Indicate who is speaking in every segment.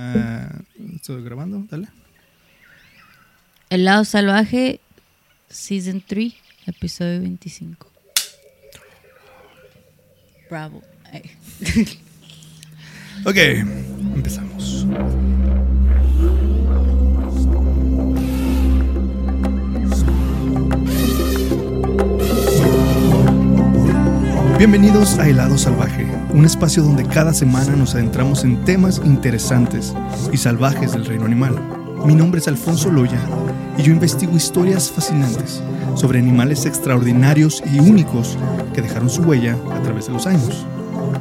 Speaker 1: Ah, estoy grabando, dale.
Speaker 2: El lado salvaje, Season 3, episodio 25. Bravo.
Speaker 1: Ok, empezamos. Bienvenidos a Helado Salvaje, un espacio donde cada semana nos adentramos en temas interesantes y salvajes del reino animal. Mi nombre es Alfonso Loya y yo investigo historias fascinantes sobre animales extraordinarios y únicos que dejaron su huella a través de los años.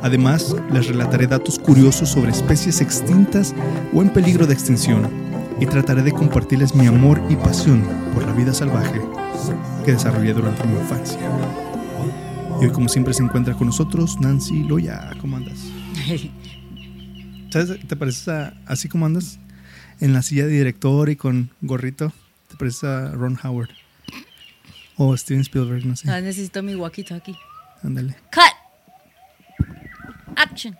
Speaker 1: Además, les relataré datos curiosos sobre especies extintas o en peligro de extinción y trataré de compartirles mi amor y pasión por la vida salvaje que desarrollé durante mi infancia. Y hoy, como siempre, se encuentra con nosotros Nancy Loya. ¿Cómo andas? ¿Sabes? ¿Te pareces a, así como andas en la silla de director y con gorrito? ¿Te pareces a Ron Howard? O Steven Spielberg, no sé.
Speaker 2: Ah, necesito mi walkie-talkie.
Speaker 1: Ándale.
Speaker 2: Cut. Action.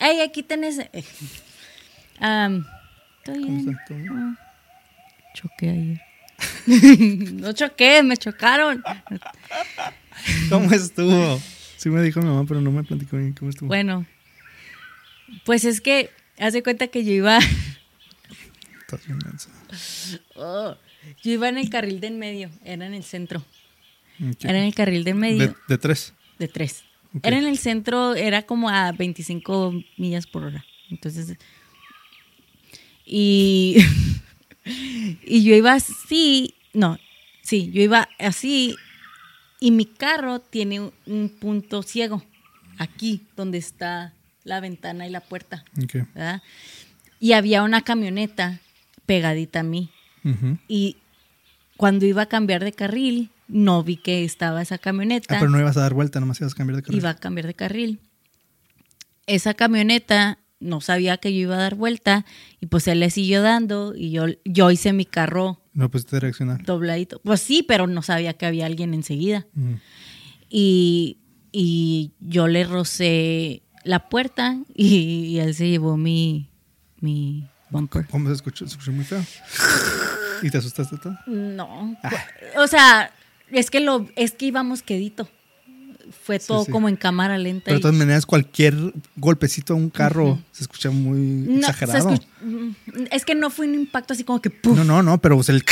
Speaker 2: Ey, aquí tenés. eh, am, estoy
Speaker 1: ¿Cómo
Speaker 2: bien.
Speaker 1: estás? ¿Todo bien?
Speaker 2: Choqué ayer. no choqué, me chocaron.
Speaker 1: ¿Cómo estuvo? Sí me dijo mi mamá, pero no me platicó bien cómo estuvo.
Speaker 2: Bueno, pues es que hace cuenta que yo iba,
Speaker 1: Estás bien
Speaker 2: oh, yo iba en el carril de en medio, era en el centro, era en el carril de en medio
Speaker 1: de, de tres.
Speaker 2: de tres. Era en el centro, era como a 25 millas por hora. Entonces, y, y yo iba así, no, sí, yo iba así y mi carro tiene un- un punto ciego, aquí donde está la ventana y la puerta.
Speaker 1: Ok.
Speaker 2: ¿verdad? Y había una camioneta pegadita a mí. Y cuando iba a cambiar de carril, no vi que estaba esa
Speaker 1: Ah,
Speaker 2: camioneta.
Speaker 1: pero no ibas a dar vuelta, nomás ibas a cambiar de carril.
Speaker 2: iba a cambiar de carril. Esa camioneta no sabía que yo iba a dar vuelta y pues él le siguió dando y yo, yo hice mi carro
Speaker 1: No pusiste reaccionar.
Speaker 2: dobladito. Pues sí, pero no sabía que había alguien enseguida. Y, y yo le rocé la puerta y, y él se llevó mi, mi bumper.
Speaker 1: ¿Cómo se escuchó? Se escuchó muy feo. ¿Y te asustaste todo?
Speaker 2: No. O sea, es que lo, es que íbamos quedito. Fue todo
Speaker 1: sí.
Speaker 2: como en cámara lenta.
Speaker 1: Pero de
Speaker 2: y-
Speaker 1: todas maneras, cualquier golpecito a un carro se escucha muy
Speaker 2: No,
Speaker 1: exagerado.
Speaker 2: escuch- mm, es que no fue un impacto así como que ¡puf!
Speaker 1: No, no, no, pero pues el...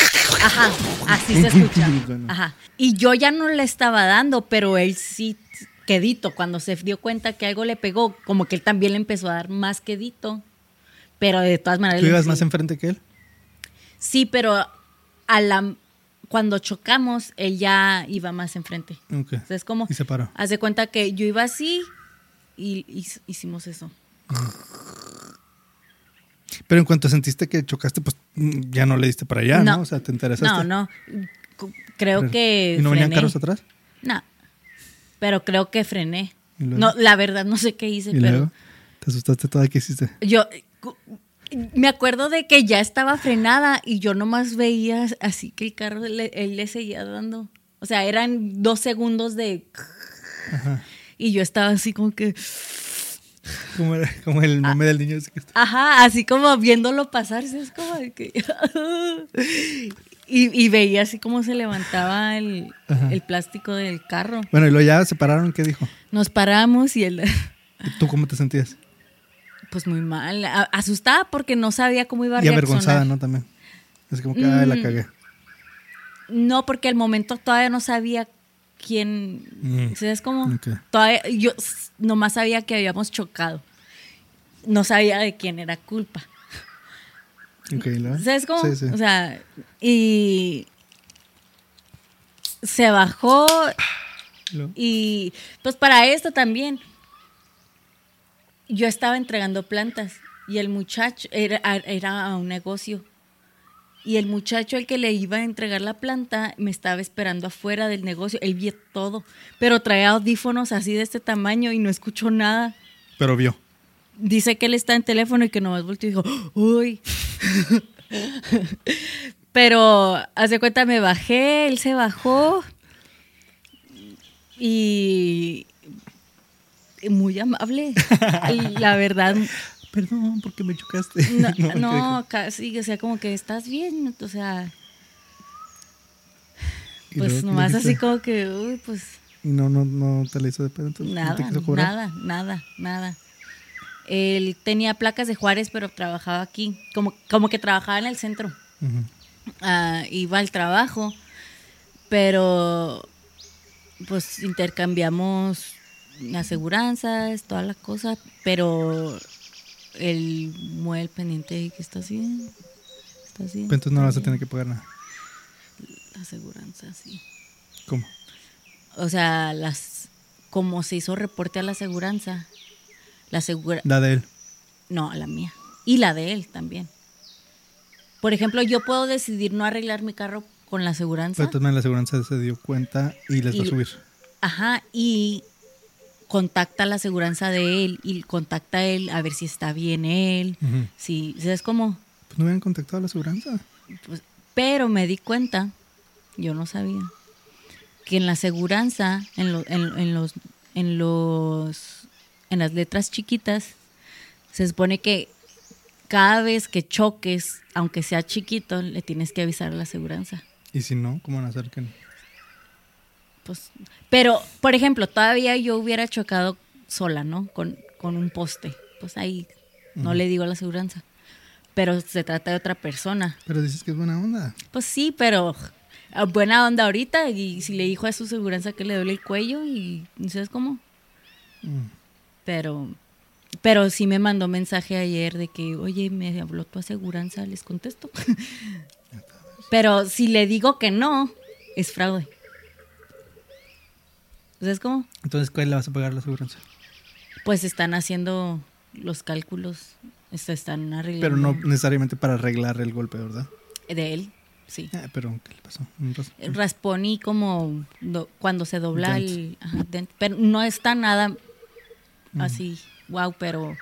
Speaker 2: Ajá, así se escucha. Ajá. Y yo ya no le estaba dando, pero él sí quedito. Cuando se dio cuenta que algo le pegó, como que él también le empezó a dar más quedito. Pero de todas maneras.
Speaker 1: ¿Tú ibas más enfrente que él?
Speaker 2: Sí, pero a la, cuando chocamos, él ya iba más enfrente.
Speaker 1: Ok.
Speaker 2: O sea, es como.
Speaker 1: Y se paró.
Speaker 2: Haz de cuenta que yo iba así y, y hicimos eso.
Speaker 1: Pero en cuanto sentiste que chocaste, pues mm, ya no le diste para allá, ¿no?
Speaker 2: No.
Speaker 1: O sea, te interesaste.
Speaker 2: No, no. Creo que.
Speaker 1: ¿Y no venían
Speaker 2: frené.
Speaker 1: carros atrás?
Speaker 2: No. Pero creo que frené. No, la verdad, no sé qué hice,
Speaker 1: ¿Y
Speaker 2: pero.
Speaker 1: luego? ¿Te asustaste toda? ¿Qué hiciste?
Speaker 2: Yo. Me acuerdo de que ya estaba frenada y yo nomás veía así que el carro le- él le seguía dando. O sea, eran dos segundos de. Y yo estaba así como que.
Speaker 1: Como, era- como el
Speaker 2: Ah.
Speaker 1: meme del niño ese que está...
Speaker 2: Ajá, así como viéndolo pasar, ¿sí? es como que... y, y veía así como se levantaba el,
Speaker 1: Ajá.
Speaker 2: el plástico del carro.
Speaker 1: Bueno, y luego ya se pararon, ¿qué dijo?
Speaker 2: Nos paramos y él,
Speaker 1: ¿Y ¿Tú cómo te sentías?
Speaker 2: Pues muy mal, asustada porque no sabía cómo iba a
Speaker 1: Y avergonzada,
Speaker 2: reaccionar.
Speaker 1: ¿no? También. Es como que, ay, la
Speaker 2: Mm.
Speaker 1: cagué.
Speaker 2: No, porque al momento todavía no sabía quién...
Speaker 1: Mm.
Speaker 2: ¿Sabes cómo?
Speaker 1: Ok.
Speaker 2: Todavía, yo nomás sabía que habíamos chocado. No sabía de quién era culpa.
Speaker 1: Ok, ¿y luego?
Speaker 2: ¿Sabes cómo?
Speaker 1: Sí, sí.
Speaker 2: O sea, y se bajó
Speaker 1: y
Speaker 2: pues para esto también yo estaba entregando plantas y el muchacho era, era a un negocio y el muchacho el que le iba a entregar la planta me estaba esperando afuera del negocio, él vio todo, pero traía audífonos así de este tamaño y no escuchó nada.
Speaker 1: Pero vio.
Speaker 2: Dice que él está en teléfono y que nomás volteó y dijo, uy. Pero, hace cuenta, me bajé, él se bajó y y muy amable. La verdad,
Speaker 1: perdón, porque me chocaste.
Speaker 2: No,
Speaker 1: ¿qué
Speaker 2: no, casi, o sea, como que estás bien, o sea, pues
Speaker 1: luego, ¿qué
Speaker 2: nomás así como que, uy, pues
Speaker 1: Y no, no, no te la hizo de pedo, entonces
Speaker 2: nada, nada, nada, nada. Él tenía placas de Juárez, pero trabajaba aquí, como, como que trabajaba en el centro. Ah, iba al trabajo, pero pues intercambiamos aseguranzas, toda la cosa, pero él mueve el pendiente que estás bien.
Speaker 1: Pero entonces no vas a tener que pagar nada.
Speaker 2: La aseguranza, sí.
Speaker 1: ¿Cómo?
Speaker 2: O sea, las como se hizo reporte a la aseguranza, la asegura
Speaker 1: La de él.
Speaker 2: no, la mía y la de él también. Por ejemplo, yo puedo decidir no arreglar mi carro con la aseguranza.
Speaker 1: Pero entonces la aseguranza se dio cuenta y les va a subir.
Speaker 2: Ajá, y contacta a la aseguranza de él y contacta a él a ver si está bien él, si, ¿sabes cómo?
Speaker 1: Pues no hubieran contactado a la aseguranza.
Speaker 2: Pues, pero me di cuenta, yo no sabía, que en la aseguranza, en, lo- en- en los, en los, en las letras chiquitas, se supone que cada vez que choques, aunque sea chiquito, le tienes que avisar a la aseguranza.
Speaker 1: Y si no, ¿cómo van a hacer que no?
Speaker 2: Pues, pero, por ejemplo, todavía yo hubiera chocado sola, ¿no? Con, con un poste. Pues ahí no le digo a la aseguranza. Pero se trata de otra persona.
Speaker 1: Pero dices que es buena onda.
Speaker 2: Pues sí, pero ah, buena onda ahorita. Y si le dijo a su aseguranza que le duele el cuello y ¿sabes cómo?
Speaker 1: Mm.
Speaker 2: Pero, pero sí me mandó mensaje ayer de que, oye, me habló tu aseguranza, les contesto. pero si le digo que no, es fraude. ¿Sabes cómo?
Speaker 1: Entonces, ¿cuál le vas a pagar la aseguranza?
Speaker 2: Pues están haciendo los cálculos, están arreglando.
Speaker 1: Pero no necesariamente para arreglar el golpe, ¿verdad?
Speaker 2: De él, sí.
Speaker 1: Ah, pero, ¿qué le pasó? Un ras-
Speaker 2: Raspón y como do- cuando se dobla
Speaker 1: Dent.
Speaker 2: el... ajá, dent. pero no está nada así, wow, pero...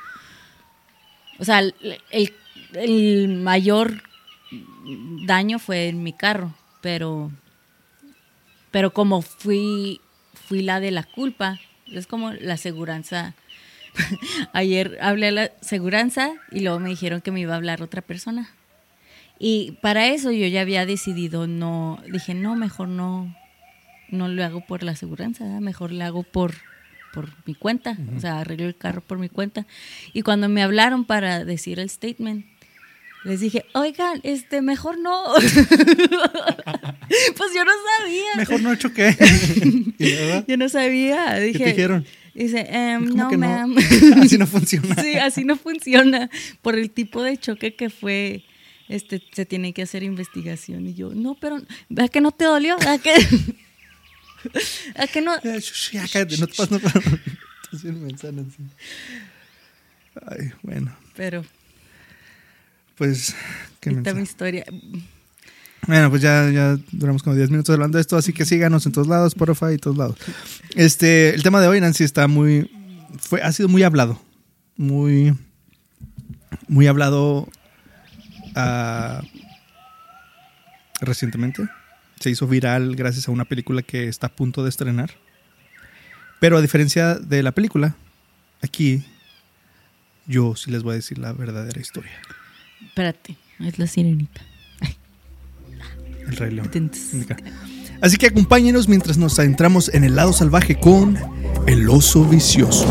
Speaker 2: O sea, el, el- el mayor daño fue en mi carro, pero... Pero como fui, fui la de la culpa, es como la aseguranza... Ayer hablé a la aseguranza y luego me dijeron que me iba a hablar otra persona. Y para eso yo ya había decidido no, dije, no, mejor no, no lo hago por la aseguranza, ¿verdad? mejor lo hago por, por mi cuenta, o sea, arreglo el carro por mi cuenta. Y cuando me hablaron para decir el statement, les dije, oigan, este, mejor no. pues yo no sabía.
Speaker 1: Mejor no choqué.
Speaker 2: Yo no sabía. Dije,
Speaker 1: te dijeron?
Speaker 2: Dice, em,
Speaker 1: ¿Cómo
Speaker 2: no, ma'am.
Speaker 1: Así no funciona.
Speaker 2: Sí, así no funciona. Por el tipo de choque que fue, este, se tiene que hacer investigación. Y yo, no, pero, ¿a que no te dolió? ¿A que, ¿a que no?
Speaker 1: Shush, Ya, cállate, no te pases. No, Estás bien. Ay, bueno.
Speaker 2: Pero,
Speaker 1: Pues, qué
Speaker 2: esta mi
Speaker 1: mensaje.
Speaker 2: historia.
Speaker 1: Bueno, pues ya, ya duramos como 10 minutos hablando de esto, así que síganos en todos lados, Spotify y todos lados. Este, el tema de hoy, Nancy, está muy, fue, ha sido muy hablado, muy, muy hablado ah, recientemente. Se hizo viral gracias a una película que está a punto de estrenar. Pero a diferencia de la película, aquí yo sí les voy a decir la verdadera historia.
Speaker 2: Espérate, es la sirenita.
Speaker 1: El Rey León. Así que acompáñenos mientras nos adentramos en el lado salvaje con el oso vicioso.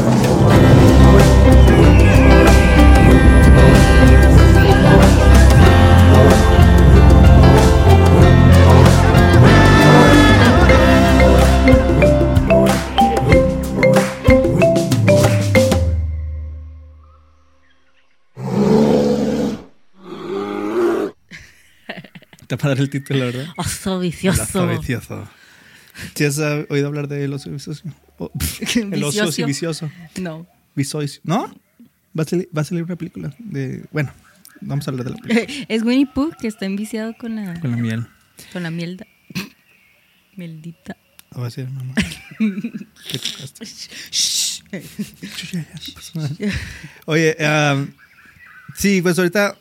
Speaker 1: Te va a dar el título, verdad.
Speaker 2: Oso
Speaker 1: El
Speaker 2: vicioso.
Speaker 1: oso vicioso. ¿Sí has ah, oído hablar del oso vicioso? O- el oso
Speaker 2: Vicioso.
Speaker 1: vicioso.
Speaker 2: No.
Speaker 1: Visois. ¿No? Va a, salir, va a salir una película de... Bueno, vamos a hablar de la película.
Speaker 2: Es Winnie Pooh que está enviciado con la,
Speaker 1: Con la miel.
Speaker 2: con la mielda. Mieldita.
Speaker 1: Va a ser mamá. ¿Qué tocaste? Oye, ah, sí, pues ahorita...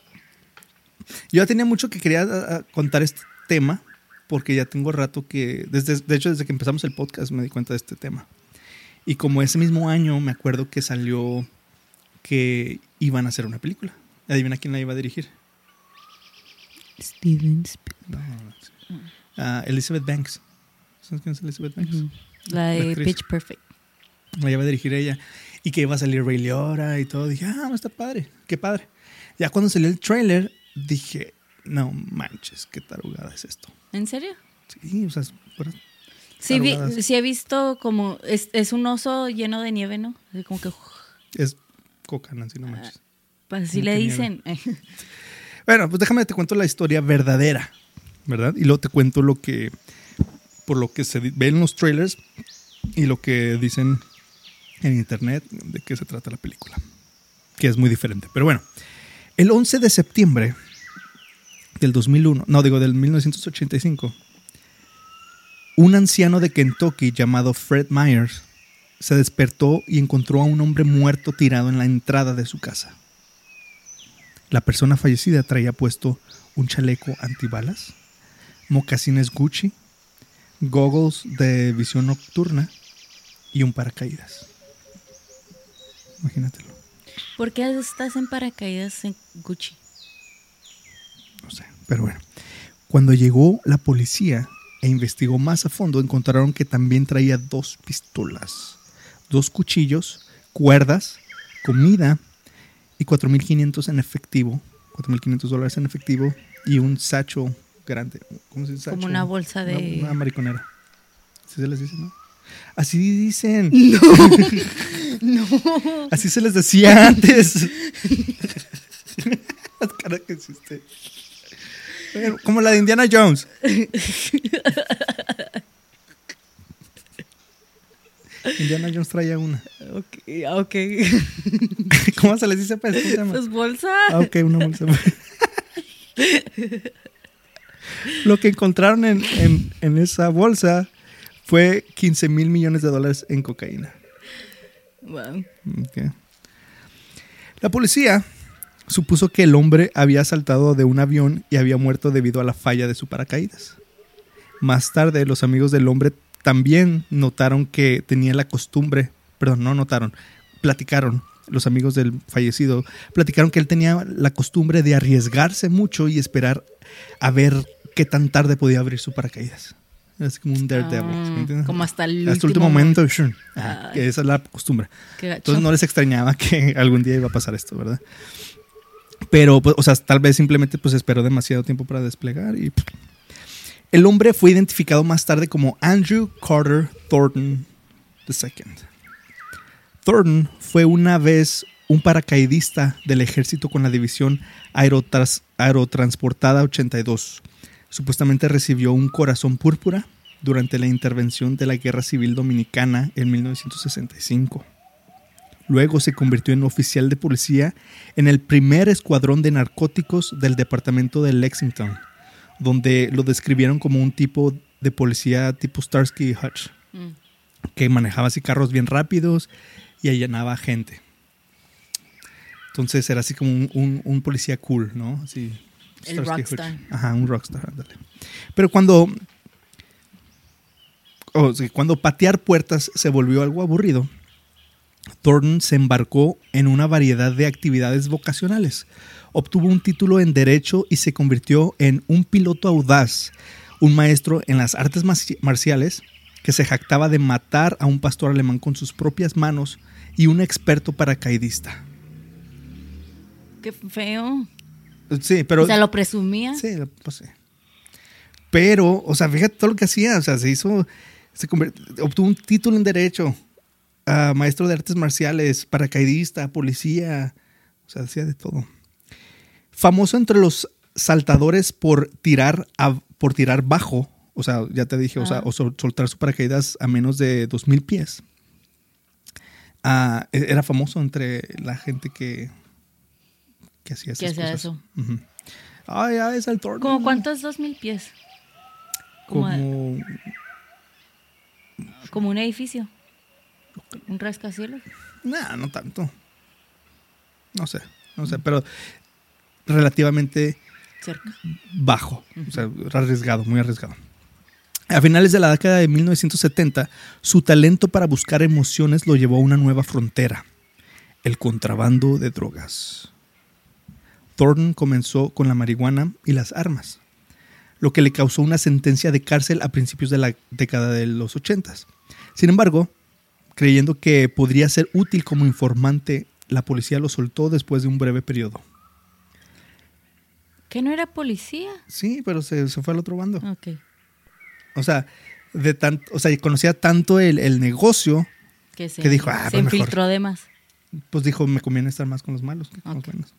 Speaker 1: Yo ya tenía mucho que quería contar este tema, porque ya tengo rato que... Desde, de hecho, desde que empezamos el podcast me di cuenta de este tema. Y como ese mismo año me acuerdo que salió que iban a hacer una película. Adivina quién la iba a dirigir.
Speaker 2: Steven Spielberg.
Speaker 1: No, no. Ah, Elizabeth Banks. ¿Sabes quién es Elizabeth Banks?
Speaker 2: Ujú. La
Speaker 1: La
Speaker 2: de. Pitch Perfect.
Speaker 1: La iba a dirigir ella. Y que iba a salir Ray Liotta y todo. Dije, ah, estar padre. Qué padre. Ya cuando salió el trailer, dije, no manches, qué tarugada es esto.
Speaker 2: ¿En serio?
Speaker 1: Sí, o sea,
Speaker 2: Sí, vi- sí he visto como. Es, es un oso lleno de nieve, ¿no? Así como que.
Speaker 1: es coca, Nancy, no manches.
Speaker 2: Pues así le dicen.
Speaker 1: Bueno, pues déjame te cuento la historia verdadera, ¿verdad? Y luego te cuento lo que, por lo que se ve en los trailers y lo que dicen en internet de qué se trata la película, que es muy diferente. Pero bueno, el 11 de septiembre del 2001, no digo del 1985, un anciano de Kentucky llamado Fred Myers se despertó y encontró a un hombre muerto tirado en la entrada de su casa. La persona fallecida traía puesto un chaleco antibalas, mocasines Gucci, goggles de visión nocturna y un paracaídas. Imagínatelo.
Speaker 2: ¿Por qué estás en paracaídas en Gucci?
Speaker 1: No sé, pero bueno. Cuando llegó la policía e investigó más a fondo, encontraron que también traía dos pistolas, dos cuchillos, cuerdas, comida y 4.500 en efectivo, 4.500 dólares en efectivo y un sacho grande. ¿Cómo se dice?
Speaker 2: Como
Speaker 1: sacho?
Speaker 2: una bolsa de-
Speaker 1: Una, una mariconera. Así se les dice, ¿no? Así dicen.
Speaker 2: No.
Speaker 1: Así se les decía antes. La cara que hiciste. Como la de Indiana Jones. Indiana Jones traía una.
Speaker 2: Ok, ok.
Speaker 1: ¿Cómo se les dice? Pues.
Speaker 2: Pues bolsa.
Speaker 1: Ah, ok, una bolsa. Lo que encontraron en, en- en esa bolsa fue 15 mil millones de dólares en cocaína. La policía supuso que el hombre había saltado de un avión y había muerto debido a la falla de su paracaídas. Más tarde, los amigos del hombre también notaron que tenía la costumbre, perdón, no notaron, platicaron, los amigos del fallecido, platicaron que él tenía la costumbre de arriesgarse mucho y esperar a ver qué tan tarde podía abrir su paracaídas. Así como un daredevil. ¿sí me
Speaker 2: Ah, como hasta el
Speaker 1: Hasta
Speaker 2: último
Speaker 1: último momento.
Speaker 2: Ay.
Speaker 1: que esa es la costumbre. Entonces no les extrañaba que algún día iba a pasar esto, ¿verdad? Pero, pues, o sea, tal vez simplemente pues esperó demasiado tiempo para desplegar y... El hombre fue identificado más tarde como Andrew Carter Thornton II. Thornton fue una vez un paracaidista del ejército con la división Aerotras- Aerotransportada 82. Supuestamente recibió un corazón púrpura durante la intervención de la Guerra Civil Dominicana en 1965. Luego se convirtió en oficial de policía en el primer escuadrón de narcóticos del departamento de Lexington, donde lo describieron como un tipo de policía tipo Starsky y Hutch,
Speaker 2: Mm.
Speaker 1: que manejaba así carros bien rápidos y allanaba gente. Entonces era así como un, un- un policía cool, ¿no? Así,
Speaker 2: El rockstar.
Speaker 1: Ajá, un rockstar, ándale. Pero cuando, cuando patear puertas se volvió algo aburrido, Thornton se embarcó en una variedad de actividades vocacionales. Obtuvo un título en Derecho y se convirtió en un piloto audaz, un maestro en las artes marci- marciales que se jactaba de matar a un pastor alemán con sus propias manos y un experto paracaidista.
Speaker 2: Qué feo.
Speaker 1: Sí, pero...
Speaker 2: o sea, lo presumía.
Speaker 1: Sí, pues sí. Pero, o sea, fíjate todo lo que hacía. O sea, se hizo, se obtuvo un título en Derecho, ah, maestro de artes marciales, paracaidista, policía. O sea, hacía de todo. Famoso entre los saltadores por tirar, a- por tirar bajo. O sea, ya te dije, o sea,
Speaker 2: Ah.
Speaker 1: o sol- soltar su paracaídas a menos de 2000 pies. Ah, e- era famoso entre la gente que, que hacía esas
Speaker 2: hacía
Speaker 1: cosas.
Speaker 2: eso.
Speaker 1: Ujú. Ay, ay, es el Thornton.
Speaker 2: ¿Como cuántos dos mil pies? Como,
Speaker 1: Como,
Speaker 2: como un edificio. Un rascacielos.
Speaker 1: nah, no tanto. No sé, no sé, pero relativamente
Speaker 2: Cerca.
Speaker 1: bajo, o sea, arriesgado, muy arriesgado. A finales de la década de 1970, su talento para buscar emociones lo llevó a una nueva frontera. el contrabando de drogas. Thornton comenzó con la marihuana y las armas, lo que le causó una sentencia de cárcel a principios de la década de los 80. Sin embargo, creyendo que podría ser útil como informante, la policía lo soltó después de un breve periodo.
Speaker 2: ¿Que no era policía?
Speaker 1: Sí, pero se, se fue al otro bando.
Speaker 2: Ok.
Speaker 1: O sea, de tan, o sea, conocía tanto el, el negocio,
Speaker 2: Que, se,
Speaker 1: Que dijo, ah,
Speaker 2: se
Speaker 1: pues mejor.
Speaker 2: infiltró de más.
Speaker 1: pues dijo, me conviene estar más con los malos que con los buenos.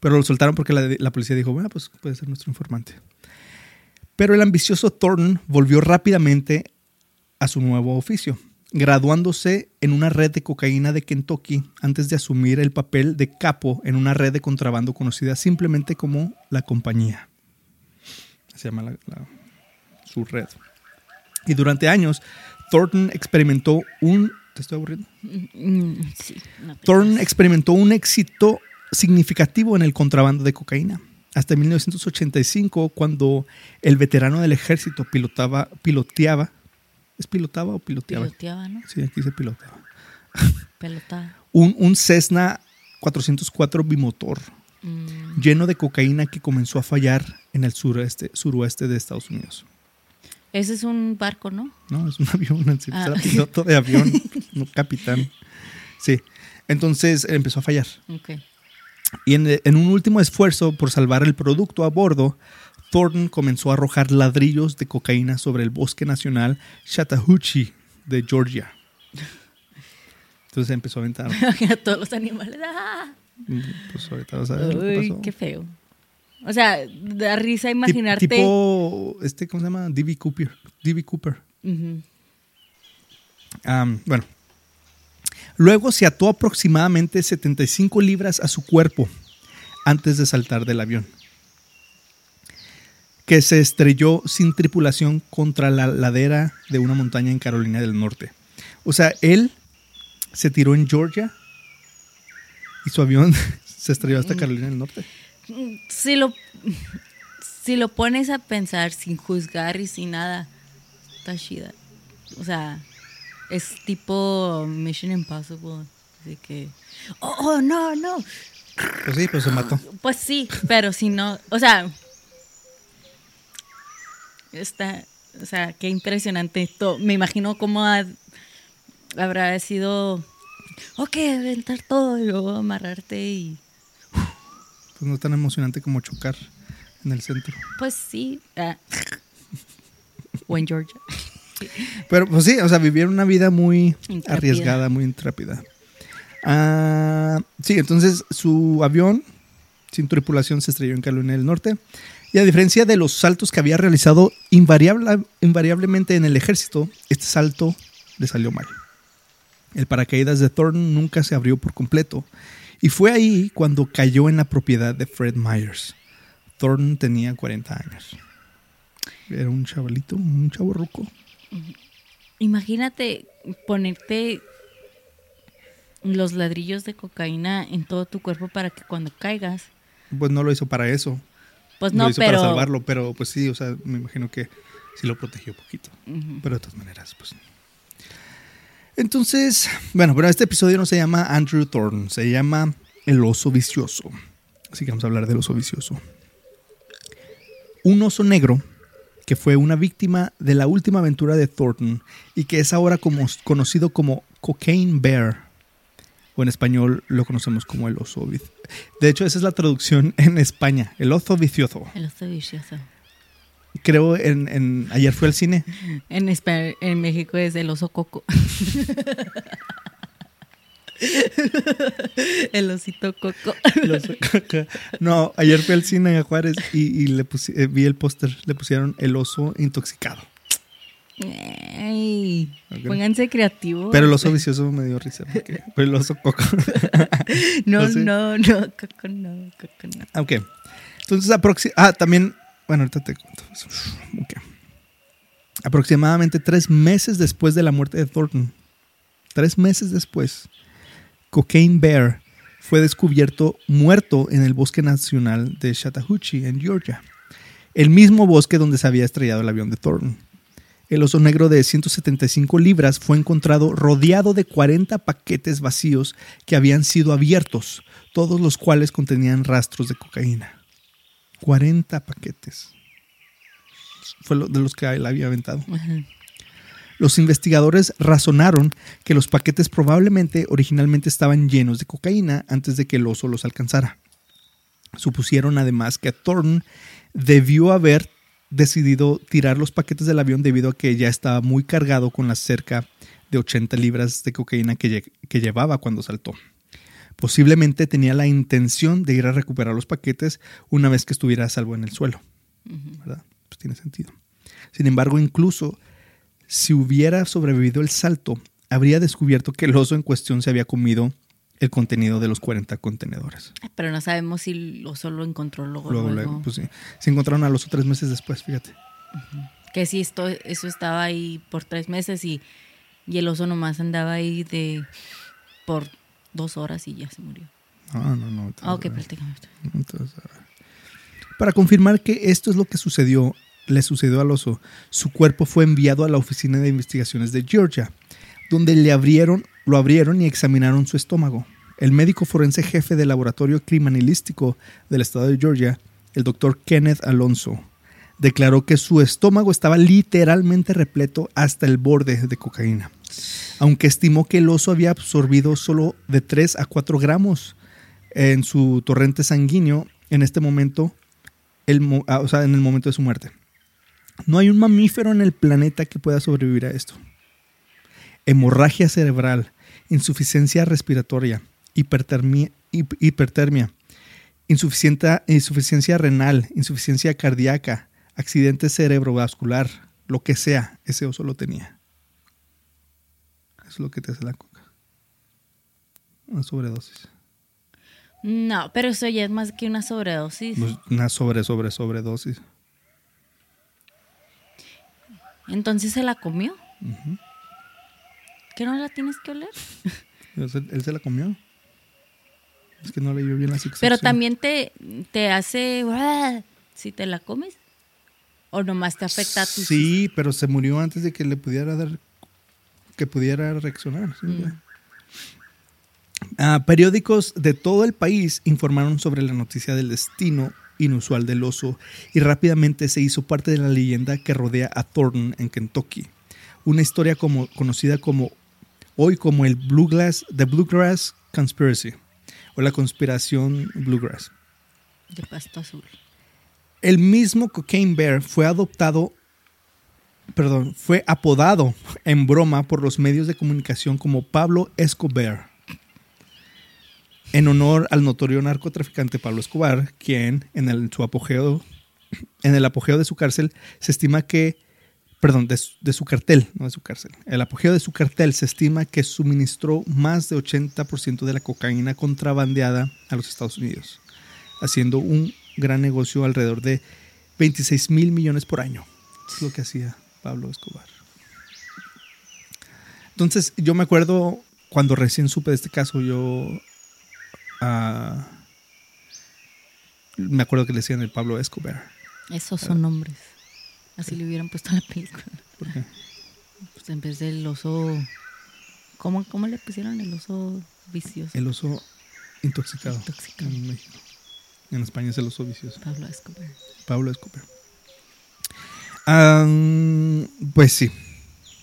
Speaker 1: Pero lo soltaron porque la, la policía dijo, bueno, pues puede ser nuestro informante. Pero el ambicioso Thornton volvió rápidamente a su nuevo oficio, graduándose en una red de cocaína de Kentucky antes de asumir el papel de capo en una red de contrabando conocida simplemente como la compañía. Se llama la- la- su red. Y durante años, Thornton experimentó un... ¿Te estoy aburriendo?
Speaker 2: Mm, sí, no te
Speaker 1: Thornton experimentó un éxito significativo en el contrabando de cocaína. Hasta 1985, cuando el veterano del ejército pilotaba, piloteaba, ¿es pilotaba o piloteaba?
Speaker 2: Piloteaba, ¿no?
Speaker 1: Sí, aquí se pilotaba.
Speaker 2: Pelotaba.
Speaker 1: Un, un Cessna 404 bimotor
Speaker 2: Mm,
Speaker 1: lleno de cocaína que comenzó a fallar en el sureste, suroeste de Estados Unidos.
Speaker 2: Ese es un barco, ¿no?
Speaker 1: No, es un avión, sí,
Speaker 2: Ah.
Speaker 1: era piloto de avión, no capitán. Sí, entonces empezó a fallar.
Speaker 2: Ok.
Speaker 1: Y en, en un último esfuerzo por salvar el producto a bordo, Thornton comenzó a arrojar ladrillos de cocaína sobre el bosque nacional Chattahoochee de Georgia. Entonces empezó a aventar.
Speaker 2: A todos los animales. ¡ah!
Speaker 1: Pues ahorita vas a ver pasó.
Speaker 2: qué feo. O sea, da risa imaginarte.
Speaker 1: Tipo, este, ¿cómo se llama? D.B. Cooper. D.B. Cooper. Bueno. Luego se ató aproximadamente 75 libras a su cuerpo antes de saltar del avión, que se estrelló sin tripulación contra la ladera de una montaña en Carolina del Norte. O sea, él se tiró en Georgia y su avión se estrelló hasta Carolina del Norte.
Speaker 2: Si lo, si lo pones a pensar sin juzgar y sin nada, está chida. O sea, es tipo Mission Impossible. Así que. Oh, oh, no, no.
Speaker 1: Pues sí, pues se mató.
Speaker 2: Pues sí, pero si no. O sea. Está. O sea, qué impresionante. To- Me imagino cómo ha- habrá sido. Ok, aventar todo y luego amarrarte y.
Speaker 1: Pues no es tan emocionante como chocar en el centro.
Speaker 2: Pues sí. ah. O en Georgia.
Speaker 1: Pero pues sí, o sea, vivieron una vida muy
Speaker 2: Intrépida.
Speaker 1: arriesgada, muy intrépida. Ah, sí, entonces su avión sin tripulación se estrelló en Carolina del Norte. Y a diferencia de los saltos que había realizado invariable- invariablemente en el ejército, este salto le salió mal. El paracaídas de Thornton nunca se abrió por completo. Y fue ahí cuando cayó en la propiedad de Fred Myers. Thornton tenía 40 años. Era un chavalito, un chavo ruco.
Speaker 2: Imagínate ponerte los ladrillos de cocaína en todo tu cuerpo para que cuando caigas.
Speaker 1: Pues no lo hizo para eso.
Speaker 2: Pues
Speaker 1: lo
Speaker 2: no,
Speaker 1: hizo
Speaker 2: pero.
Speaker 1: para salvarlo, pero pues sí, o sea, me imagino que sí lo protegió un poquito. Pero de todas maneras, pues. Entonces, bueno, pero este episodio no se llama Andrew Thornton, se llama El oso vicioso. Así que vamos a hablar del oso vicioso. Un oso negro que fue una víctima de la última aventura de Thornton y que es ahora como, conocido como Cocaine Bear. O en español lo conocemos como el oso vicioso. De hecho, esa es la traducción en España, el oso vicioso.
Speaker 2: El oso vicioso.
Speaker 1: Creo en, en ayer fui al cine
Speaker 2: En, Espa- en México es el oso coco. el osito coco.
Speaker 1: Los- no, ayer fui al cine a Juárez y, y le eh, vi el póster, le pusieron el oso intoxicado.
Speaker 2: Pónganse creativos.
Speaker 1: Pero el oso vicioso me dio risa, porque fue el oso coco.
Speaker 2: No, no, no, coco no, coco no.
Speaker 1: ok. Entonces, aproxi- ah, también, bueno, ahorita te cuento. Ok. Aproximadamente tres meses después de la muerte de Thornton, tres meses después, Cocaine Bear fue descubierto muerto en el bosque nacional de Chattahoochee, en Georgia. El mismo bosque donde se había estrellado el avión de Thornton. El oso negro de 175 libras fue encontrado rodeado de 40 paquetes vacíos que habían sido abiertos, todos los cuales contenían rastros de cocaína. 40 paquetes. Fue lo de los que él había aventado.
Speaker 2: Ajá.
Speaker 1: Los investigadores razonaron que los paquetes probablemente originalmente estaban llenos de cocaína antes de que el oso los alcanzara. Supusieron además que Thornton debió haber decidido tirar los paquetes del avión debido a que ya estaba muy cargado con las cerca de 80 libras de cocaína que, lle- que llevaba cuando saltó. Posiblemente tenía la intención de ir a recuperar los paquetes una vez que estuviera a salvo en el suelo. ¿Verdad? Pues tiene sentido. Sin embargo, incluso si hubiera sobrevivido el salto, habría descubierto que el oso en cuestión se había comido el contenido de los 40 contenedores.
Speaker 2: Pero no sabemos si lo solo encontró luego.
Speaker 1: Luego,
Speaker 2: luego.
Speaker 1: pues sí. Se encontraron al oso tres meses después, fíjate.
Speaker 2: Que sí, esto, eso estaba ahí por tres meses y, y el oso nomás andaba ahí de por dos horas y ya se murió.
Speaker 1: No, no, no.
Speaker 2: Ah, ok, prácticamente.
Speaker 1: a. Para confirmar que esto es lo que sucedió, le sucedió al oso, su cuerpo fue enviado a la Oficina de Investigaciones de Georgia, donde le abrieron, lo abrieron y examinaron su estómago. El médico forense jefe del laboratorio criminalístico del estado de Georgia, el doctor Kenneth Alonso, declaró que su estómago estaba literalmente repleto hasta el borde de cocaína, aunque estimó que el oso había absorbido solo de 3 a 4 gramos en su torrente sanguíneo en este momento, ah, o sea, en el momento de su muerte. No hay un mamífero en el planeta que pueda sobrevivir a esto. Hemorragia cerebral, insuficiencia respiratoria, hipertermia, insuficiencia renal, insuficiencia cardíaca, accidente cerebrovascular, lo que sea, ese oso lo tenía. Eso es lo que te hace la coca. Una sobredosis.
Speaker 2: No, pero eso ya es más que una sobredosis.
Speaker 1: Pues, Una sobre, sobre, sobredosis.
Speaker 2: Entonces se la comió. ¿Que no la tienes que oler?
Speaker 1: Él se, la comió. Es que no leyó bien la sección.
Speaker 2: Pero también te, te hace... si te la comes. ¿O nomás te afecta a tu
Speaker 1: Sí, pero se murió antes de que le pudiera dar. que pudiera reaccionar. sí,
Speaker 2: Mm.
Speaker 1: Ah, periódicos de todo el país informaron sobre la noticia del destino inusual del oso y rápidamente se hizo parte de la leyenda que rodea a Thornton en Kentucky. Una historia como, conocida como hoy como el Bluegrass, The Bluegrass Conspiracy o la conspiración Bluegrass.
Speaker 2: de pasto azul.
Speaker 1: El mismo Cocaine Bear fue adoptado, perdón, fue apodado en broma por los medios de comunicación como Pablo Escobar, en honor al notorio narcotraficante Pablo Escobar, quien en el, su apogeo, en el apogeo de su cárcel se estima que, perdón, de, su- de su cartel, no de su cárcel, el apogeo de su cartel se estima que suministró más de 80% de la cocaína contrabandeada a los Estados Unidos haciendo un gran negocio alrededor de 26 mil millones por año. Es lo que hacía Pablo Escobar. Entonces, yo me acuerdo cuando recién supe de este caso, yo ah, me acuerdo que le decían el Pablo Escobar.
Speaker 2: Esos son nombres. Así le hubieran puesto a la película.
Speaker 1: ¿Por qué?
Speaker 2: Pues en vez del oso... ¿Cómo, cómo le pusieron el oso vicioso?
Speaker 1: El oso intoxicado,
Speaker 2: Intoxicado.
Speaker 1: en México. En España es el oso vicioso.
Speaker 2: Pablo Escobar.
Speaker 1: Pablo Escobar. Ah, pues sí.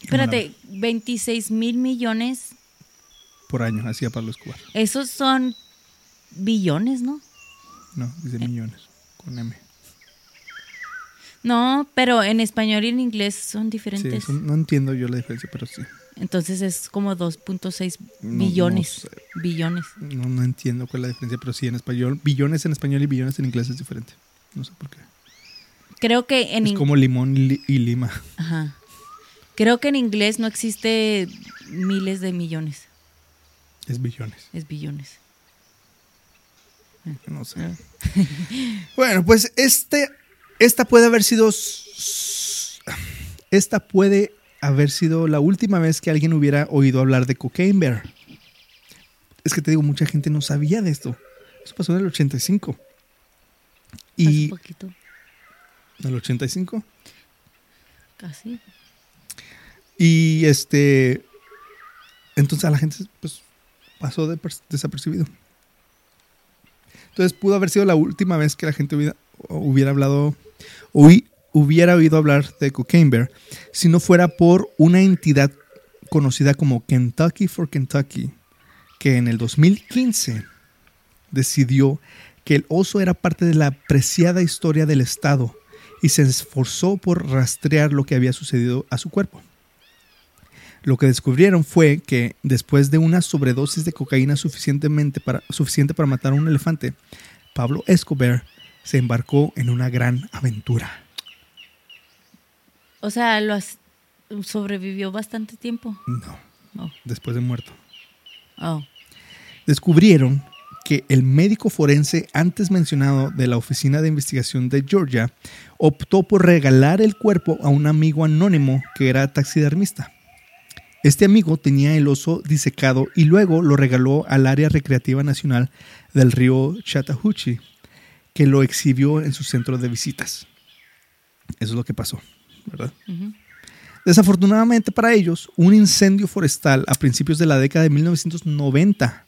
Speaker 2: Espérate, 26 mil millones.
Speaker 1: Por año hacía Pablo Escobar.
Speaker 2: Esos son billones, ¿no?
Speaker 1: No, dice millones. Con M.
Speaker 2: No, pero en español y en inglés son diferentes.
Speaker 1: no entiendo yo la diferencia, pero sí.
Speaker 2: Entonces es como 2.6
Speaker 1: No,
Speaker 2: billones.
Speaker 1: no sé.
Speaker 2: Billones.
Speaker 1: No, no entiendo cuál es la diferencia, pero sí en español. Billones en español y billones en inglés es diferente. No sé por qué.
Speaker 2: Creo que en
Speaker 1: es como limón y, li- y lima.
Speaker 2: Ajá. Creo que en inglés no existe miles de millones,
Speaker 1: Es billones.
Speaker 2: es billones.
Speaker 1: No sé.
Speaker 2: Ah.
Speaker 1: Bueno, pues este, esta puede haber sido. Esta puede haber sido la última vez que alguien hubiera oído hablar de Cocaine Bear. Es que te digo, mucha gente no sabía de esto. Eso pasó en el 85.
Speaker 2: Hace
Speaker 1: Y.
Speaker 2: poquito,
Speaker 1: ¿En el 85?
Speaker 2: casi.
Speaker 1: Y este. Entonces a la gente pues, pasó de- desapercibido. Entonces pudo haber sido la última vez que la gente hubiera, hubiera hablado. Hubi- hubiera oído hablar de Cocaine Bear si no fuera por una entidad conocida como Kentucky for Kentucky, que en el 2015 decidió que el oso era parte de la apreciada historia del Estado y se esforzó por rastrear lo que había sucedido a su cuerpo. Lo que descubrieron fue que después de una sobredosis de cocaína suficientemente para, suficiente para matar a un elefante, Pablo Escobar se embarcó en una gran aventura.
Speaker 2: O sea, lo sobrevivió bastante tiempo.
Speaker 1: No,
Speaker 2: Oh,
Speaker 1: después de muerto.
Speaker 2: oh.
Speaker 1: descubrieron que el médico forense antes mencionado de la Oficina de Investigación de Georgia optó por regalar el cuerpo a un amigo anónimo que era taxidermista. Este amigo tenía el oso disecado y luego lo regaló al área recreativa nacional del río Chattahoochee, que lo exhibió en su centro de visitas. Eso es lo que pasó, ¿verdad? Desafortunadamente para ellos, un incendio forestal a principios de la década de 1990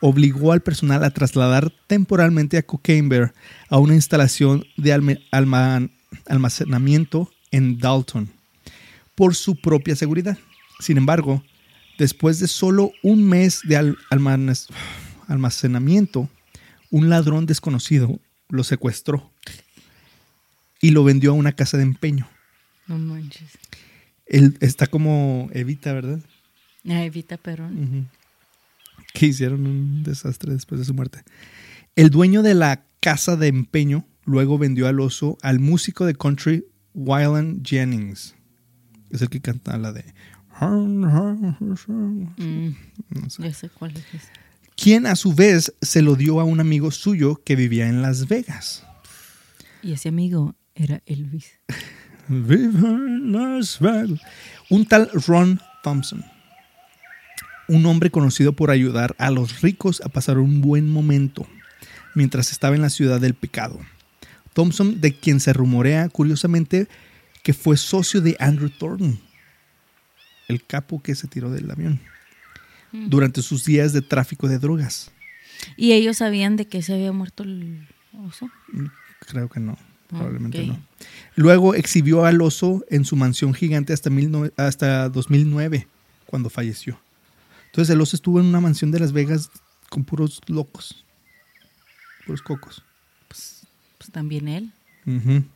Speaker 1: obligó al personal a trasladar temporalmente a Cocaine Bear a una instalación de almacenamiento en Dalton por su propia seguridad. Sin embargo, después de solo un mes de almacenamiento, un ladrón desconocido lo secuestró y lo vendió a una casa de empeño.
Speaker 2: No manches.
Speaker 1: Él está como Evita, ¿verdad?
Speaker 2: Ah, Evita Perón.
Speaker 1: Que hicieron un desastre después de su muerte. El dueño de la casa de empeño luego vendió al oso al músico de country Wyland Jennings. Es el que canta la de...
Speaker 2: Mm,
Speaker 1: No sé.
Speaker 2: ya sé cuál es.
Speaker 1: Quien a su vez se lo dio a un amigo suyo que vivía en Las Vegas.
Speaker 2: Y ese amigo era Elvis.
Speaker 1: Viva Las Vegas. Un tal Ron Thompson. Un hombre conocido por ayudar a los ricos a pasar un buen momento mientras estaba en la ciudad del pecado. Thompson, de quien se rumorea curiosamente que fue socio de Andrew Thornton, el capo que se tiró del avión,
Speaker 2: Mm.
Speaker 1: durante sus días de tráfico de drogas.
Speaker 2: ¿Y ellos sabían de que se había muerto el oso?
Speaker 1: Creo que no, probablemente no. Luego exhibió al oso en su mansión gigante hasta, mil nove- hasta 2009, cuando falleció. Entonces el oso estuvo en una mansión de Las Vegas con puros locos, puros cocos.
Speaker 2: Pues también él.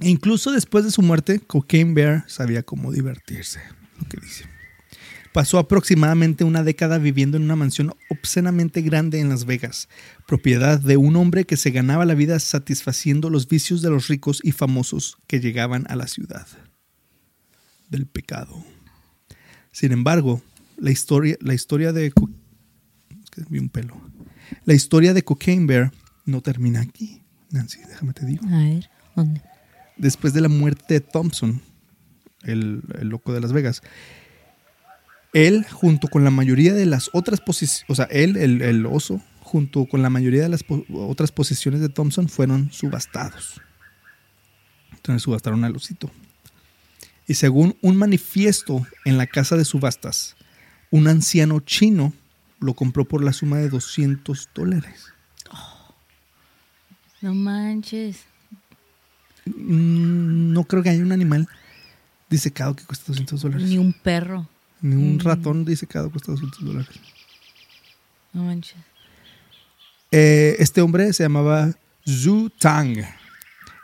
Speaker 1: E incluso después de su muerte, Cocaine Bear sabía cómo divertirse, lo que dice. Pasó aproximadamente una década viviendo en una mansión obscenamente grande en Las Vegas, propiedad de un hombre que se ganaba la vida satisfaciendo los vicios de los ricos y famosos que llegaban a la ciudad del pecado. Sin embargo, la historia, la historia de es que vi un pelo. La historia de Cocaine Bear no termina aquí, Nancy, déjame te digo.
Speaker 2: A ver, ¿dónde?
Speaker 1: Después de la muerte de Thompson, el, el loco de Las Vegas, él, junto con la mayoría de las otras posiciones, o sea, él, el, el oso, junto con la mayoría de las po- otras posesiones de Thompson, fueron subastados. Entonces subastaron al osito. Y según un manifiesto en la casa de subastas, un anciano chino lo compró por la suma de 200 dólares.
Speaker 2: No manches.
Speaker 1: Mm, No creo que haya un animal disecado que cueste 200 dólares.
Speaker 2: Ni un perro.
Speaker 1: Ni un
Speaker 2: Mm.
Speaker 1: ratón disecado cuesta 200 dólares.
Speaker 2: No manches.
Speaker 1: Eh, este hombre se llamaba Zhu Tang.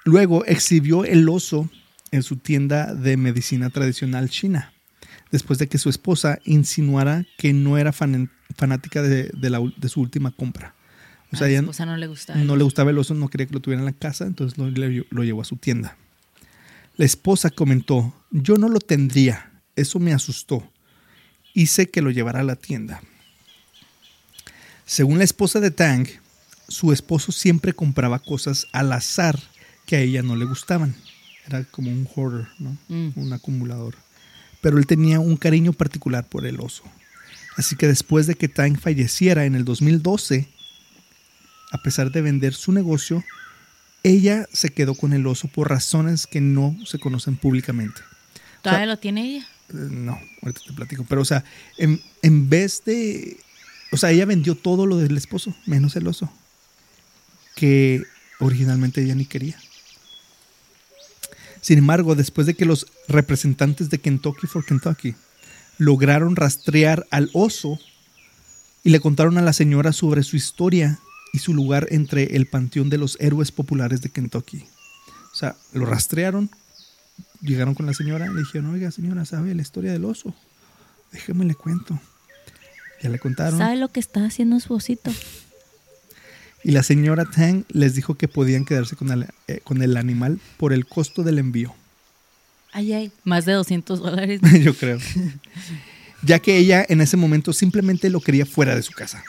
Speaker 1: Luego exhibió el oso en su tienda de medicina tradicional china, después de que su esposa insinuara que no era fan- fanática de, de la ul- de su última compra. O sea,
Speaker 2: a
Speaker 1: ella
Speaker 2: la esposa no le gustaba.
Speaker 1: no le gustaba el oso, no quería que lo tuviera en la casa, entonces lo llevó a su tienda. La esposa comentó, yo no lo tendría, eso me asustó. Hice que lo llevara a la tienda. Según la esposa de Tang, su esposo siempre compraba cosas al azar que a ella no le gustaban. Era como un hoarder, ¿no?
Speaker 2: Mm.
Speaker 1: Un acumulador. Pero él tenía un cariño particular por el oso. Así que después de que Tang falleciera en el 2012, a pesar de vender su negocio, ella se quedó con el oso por razones que no se conocen públicamente.
Speaker 2: ¿Todavía lo tiene ella?
Speaker 1: No, ahorita te platico. Pero, o sea, en, en vez de. O sea, ella vendió todo lo del esposo, menos el oso. Que originalmente ella ni quería. Sin embargo, después de que los representantes de Kentucky for Kentucky lograron rastrear al oso y le contaron a la señora sobre su historia y su lugar entre el panteón de los héroes populares de Kentucky. O sea, lo rastrearon, llegaron con la señora y le dijeron, oiga señora, ¿sabe la historia del oso? Déjeme le cuento. Ya le contaron.
Speaker 2: ¿Sabe lo que está haciendo su osito?
Speaker 1: Y la señora Tang les dijo que podían quedarse con el, eh, con el animal por el costo del envío.
Speaker 2: Ay, ay. Más de 200 dólares.
Speaker 1: Yo creo. Ya que ella en ese momento simplemente lo quería fuera de su casa.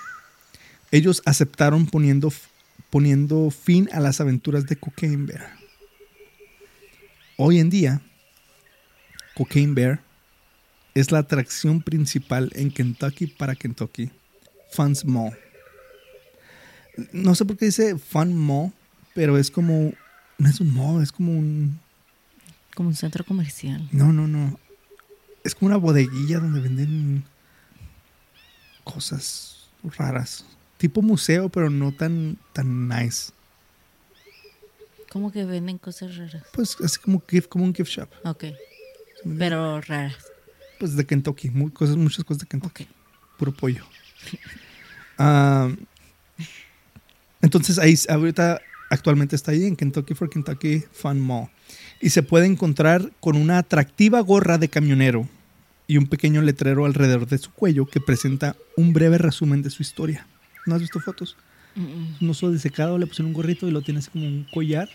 Speaker 1: Ellos aceptaron poniendo, poniendo fin a las aventuras de Cocaine Bear. Hoy en día, Cocaine Bear es la atracción principal en Kentucky para Kentucky Fun's Mall. No sé por qué dice Fun Mall, pero es como. No es un mall, es como un.
Speaker 2: Como un centro comercial.
Speaker 1: No, no, no. Es como una bodeguilla donde venden cosas raras. Tipo museo, pero no tan, tan nice.
Speaker 2: ¿Cómo que venden cosas raras?
Speaker 1: Pues así como, gift, como un gift shop.
Speaker 2: Ok. Pero raras.
Speaker 1: Pues de Kentucky. muy- cosas, muchas cosas de Kentucky.
Speaker 2: Ok.
Speaker 1: Puro pollo. Ah, entonces ahí ahorita actualmente está ahí en Kentucky for Kentucky Fun Mall. Y se puede encontrar con una atractiva gorra de camionero y un pequeño letrero alrededor de su cuello que presenta un breve resumen de su historia. ¿No has visto fotos? Un oso disecado, le pusieron un gorrito y lo tienes como un collar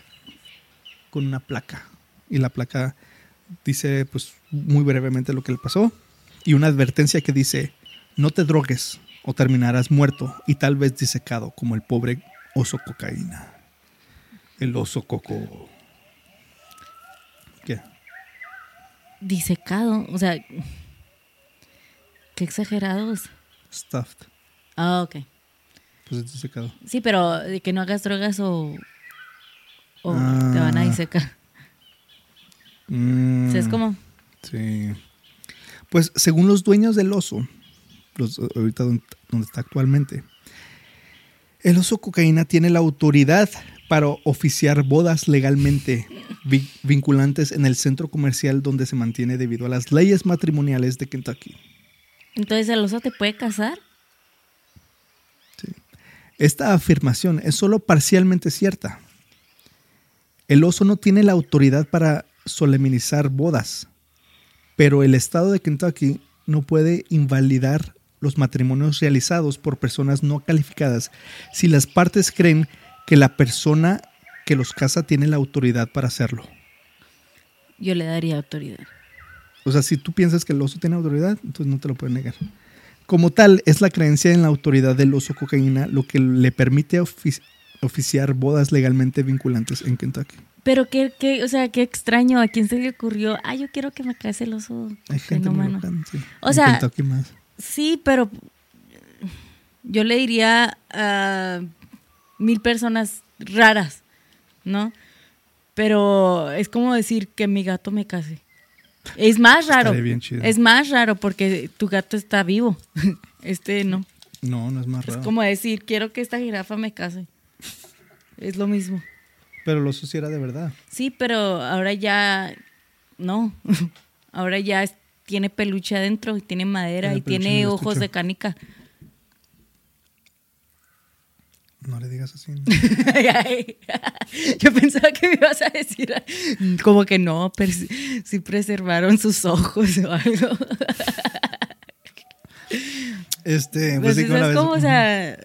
Speaker 1: con una placa. Y la placa dice pues muy brevemente lo que le pasó y una advertencia que dice no te drogues o terminarás muerto y tal vez disecado como el pobre oso cocaína. El oso coco. ¿Qué?
Speaker 2: Disecado. O sea. Qué exagerados.
Speaker 1: Stuffed.
Speaker 2: Ah, ok.
Speaker 1: Pues es disecado.
Speaker 2: Sí, pero de que no hagas drogas o. O
Speaker 1: Ah.
Speaker 2: te van a disecar.
Speaker 1: Mm,
Speaker 2: O sea, es como.
Speaker 1: Sí. Pues según los dueños del oso, los, ahorita donde, donde está actualmente, el oso cocaína tiene la autoridad para oficiar bodas legalmente vi- vinculantes en el centro comercial donde se mantiene debido a las leyes matrimoniales de Kentucky.
Speaker 2: Entonces, ¿el oso te puede casar?
Speaker 1: Esta afirmación es solo parcialmente cierta. El oso no tiene la autoridad para solemnizar bodas, pero el estado de Kentucky no puede invalidar los matrimonios realizados por personas no calificadas si las partes creen que la persona que los casa tiene la autoridad para hacerlo.
Speaker 2: Yo le daría autoridad.
Speaker 1: O sea, si tú piensas que el oso tiene autoridad, entonces no te lo pueden negar. Como tal, es la creencia en la autoridad del oso cocaína lo que le permite ofi- oficiar bodas legalmente vinculantes en Kentucky.
Speaker 2: Pero qué, qué, o sea, qué extraño. ¿A quién se le ocurrió? Ah, yo quiero que me case el oso
Speaker 1: Hay gente muy
Speaker 2: fenómeno.
Speaker 1: loca, sí.
Speaker 2: O
Speaker 1: En
Speaker 2: sea-
Speaker 1: Kentucky más.
Speaker 2: Sí, pero yo le diría a mil personas raras, ¿no? Pero es como decir que mi gato me case. Es más raro.
Speaker 1: Estaría bien chido.
Speaker 2: Es más raro porque tu gato está vivo. Este no.
Speaker 1: No, no es más
Speaker 2: Es
Speaker 1: raro.
Speaker 2: como decir, quiero que esta jirafa me case. Es lo mismo.
Speaker 1: Pero oso sí era de verdad.
Speaker 2: Sí, pero ahora ya no. Ahora ya es- tiene peluche adentro y tiene madera
Speaker 1: Tiene
Speaker 2: y tiene ojos de canica.
Speaker 1: No le digas así. ¿no?
Speaker 2: Yo pensaba que me ibas a decir como que no, pero sí, preservaron sus ojos o algo.
Speaker 1: Este,
Speaker 2: Pues
Speaker 1: pues, sí,
Speaker 2: o sea,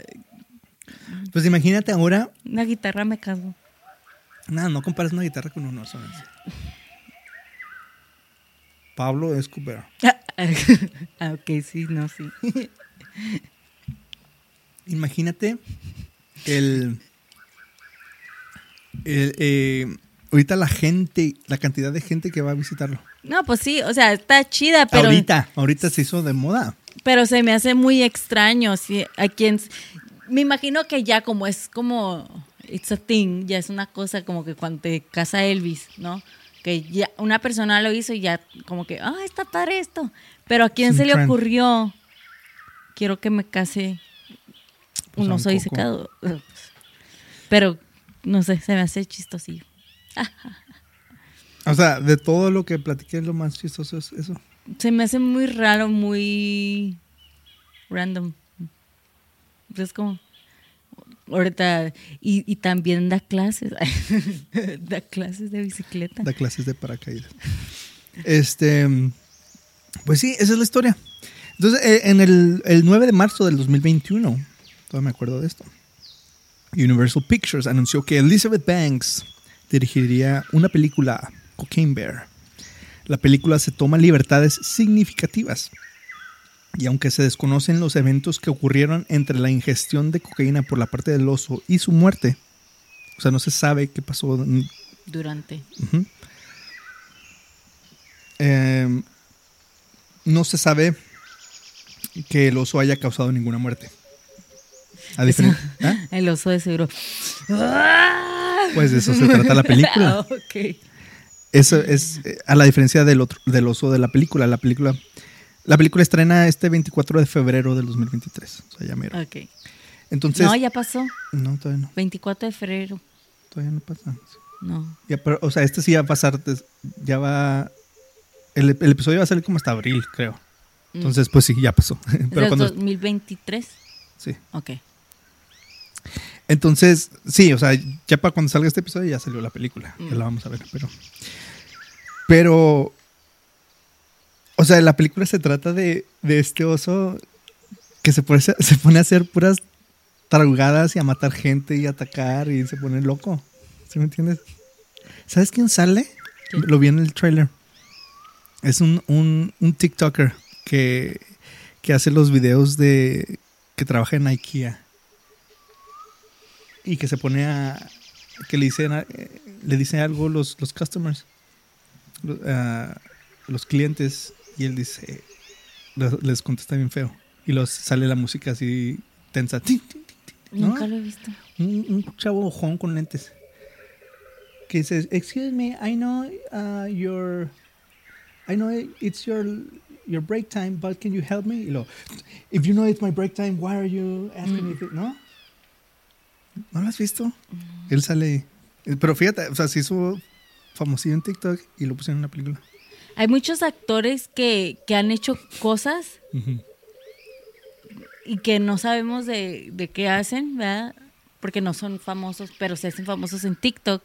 Speaker 1: Pues imagínate ahora.
Speaker 2: una guitarra me cago.
Speaker 1: Nada, no compares una guitarra con un oso. ¿no? Pablo Escobar.
Speaker 2: ah, ok, sí, no, sí.
Speaker 1: Imagínate el, el, eh, ahorita la gente, la cantidad de gente que va a visitarlo.
Speaker 2: No, pues sí, o sea, está chida, pero,
Speaker 1: ahorita, ahorita se hizo de moda.
Speaker 2: pero se me hace muy extraño. Sí, a quien, me imagino que ya como es como, it's a thing, ya es una cosa como que cuando te casa Elvis, ¿no? Que ya una persona lo hizo y ya como que, ah, está padre esto. Pero a quién
Speaker 1: Es
Speaker 2: se le
Speaker 1: trend.
Speaker 2: ocurrió, quiero que me case un oso disecado. Pero, no sé, se me hace chistosillo.
Speaker 1: O sea, de todo lo que platiqué, lo más chistoso es eso.
Speaker 2: Se me hace muy raro, muy random. Es como, ahorita, y, y también da clases, da clases de bicicleta.
Speaker 1: Da clases de paracaídas. Este, pues sí, esa es la historia. Entonces, eh, en el, el 9 de marzo del 2021, todavía me acuerdo de esto, Universal Pictures anunció que Elizabeth Banks dirigiría una película, Cocaine Bear. La película se toma libertades significativas. Y aunque se desconocen los eventos que ocurrieron entre la ingestión de cocaína por la parte del oso y su muerte, o sea, no se sabe qué pasó
Speaker 2: Durante.
Speaker 1: Eh, no se sabe que el oso haya causado ninguna muerte. A diferen- ¿Ah?
Speaker 2: El oso de seguro.
Speaker 1: Pues de eso se trata la película.
Speaker 2: Ah, ok.
Speaker 1: Eso es eh, a la diferencia del otro del oso de la película. La película la película estrena este 24 de febrero del 2023. O sea, ya mero.
Speaker 2: Ok.
Speaker 1: Entonces,
Speaker 2: no, ya pasó.
Speaker 1: no, todavía no.
Speaker 2: 24 de febrero.
Speaker 1: Todavía no pasa.
Speaker 2: No.
Speaker 1: Ya, pero, o sea, este sí va a pasar, ya va, el, el episodio va a salir como hasta abril, creo. Entonces, pues sí, ya pasó.
Speaker 2: ¿Es
Speaker 1: Pero cuando,
Speaker 2: 2023?
Speaker 1: sí.
Speaker 2: Ok.
Speaker 1: Entonces, sí, o sea, ya para cuando salga este episodio ya salió la película. Ya
Speaker 2: Mm.
Speaker 1: la vamos a ver, pero. Pero. O sea, la película se trata de, de este oso que se pone, se pone a hacer puras tarugadas y a matar gente y a atacar y se pone loco. ¿Sí me entiendes? ¿Sabes quién sale?
Speaker 2: ¿Quién?
Speaker 1: Lo vi en el trailer. Es un, un, un TikToker que, que hace los videos de. que trabaja en IKEA y que se pone a que le dicen eh, le dicen algo los, los customers a los clientes y él dice les, contesta bien feo y los sale la música así tensa. ¿No?
Speaker 2: Nunca lo he visto.
Speaker 1: un, un chavo ojón con lentes que dice excuse me I know uh, your I know it's your your break time but can you help me y lo if you know it's my break time why are you asking me if- no ¿No lo has visto? Él sale. eh, Pero fíjate, o sea, se hizo famosillo en TikTok y lo pusieron en una película.
Speaker 2: Hay muchos actores que, que han hecho cosas y que no sabemos de, de qué hacen, ¿verdad? Porque no son famosos, pero se hacen famosos en TikTok.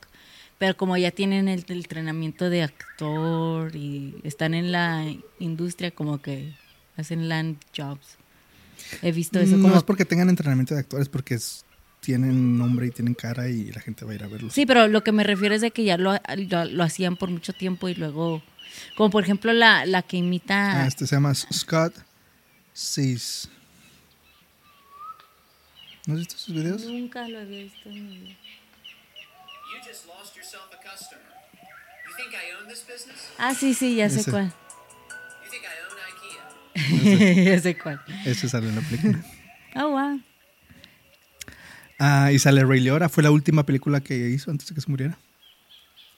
Speaker 2: Pero como ya tienen el, el entrenamiento de actor y están en la industria, como que hacen land jobs. He visto eso
Speaker 1: No
Speaker 2: como...
Speaker 1: es porque tengan entrenamiento de actores, porque es- tienen nombre y tienen cara y la gente va a ir a verlos.
Speaker 2: Sí, pero lo que me refiero es de que ya lo, lo, lo hacían por mucho tiempo y luego... Como por ejemplo la, la que imita...
Speaker 1: Ah, este se llama Scott Seas. ¿No has visto sus videos?
Speaker 2: Nunca lo había visto en mi vida.
Speaker 3: You just lost yourself a customer. You think I own this business?
Speaker 2: Ah, sí, sí, ya sé
Speaker 1: Ese.
Speaker 2: cuál.
Speaker 3: You think I own IKEA?
Speaker 2: ya sé cuál.
Speaker 1: Ese sale en la película.
Speaker 2: Oh, wow.
Speaker 1: Ah, y sale Ray Liotta. Fue la última película que hizo antes de que se muriera.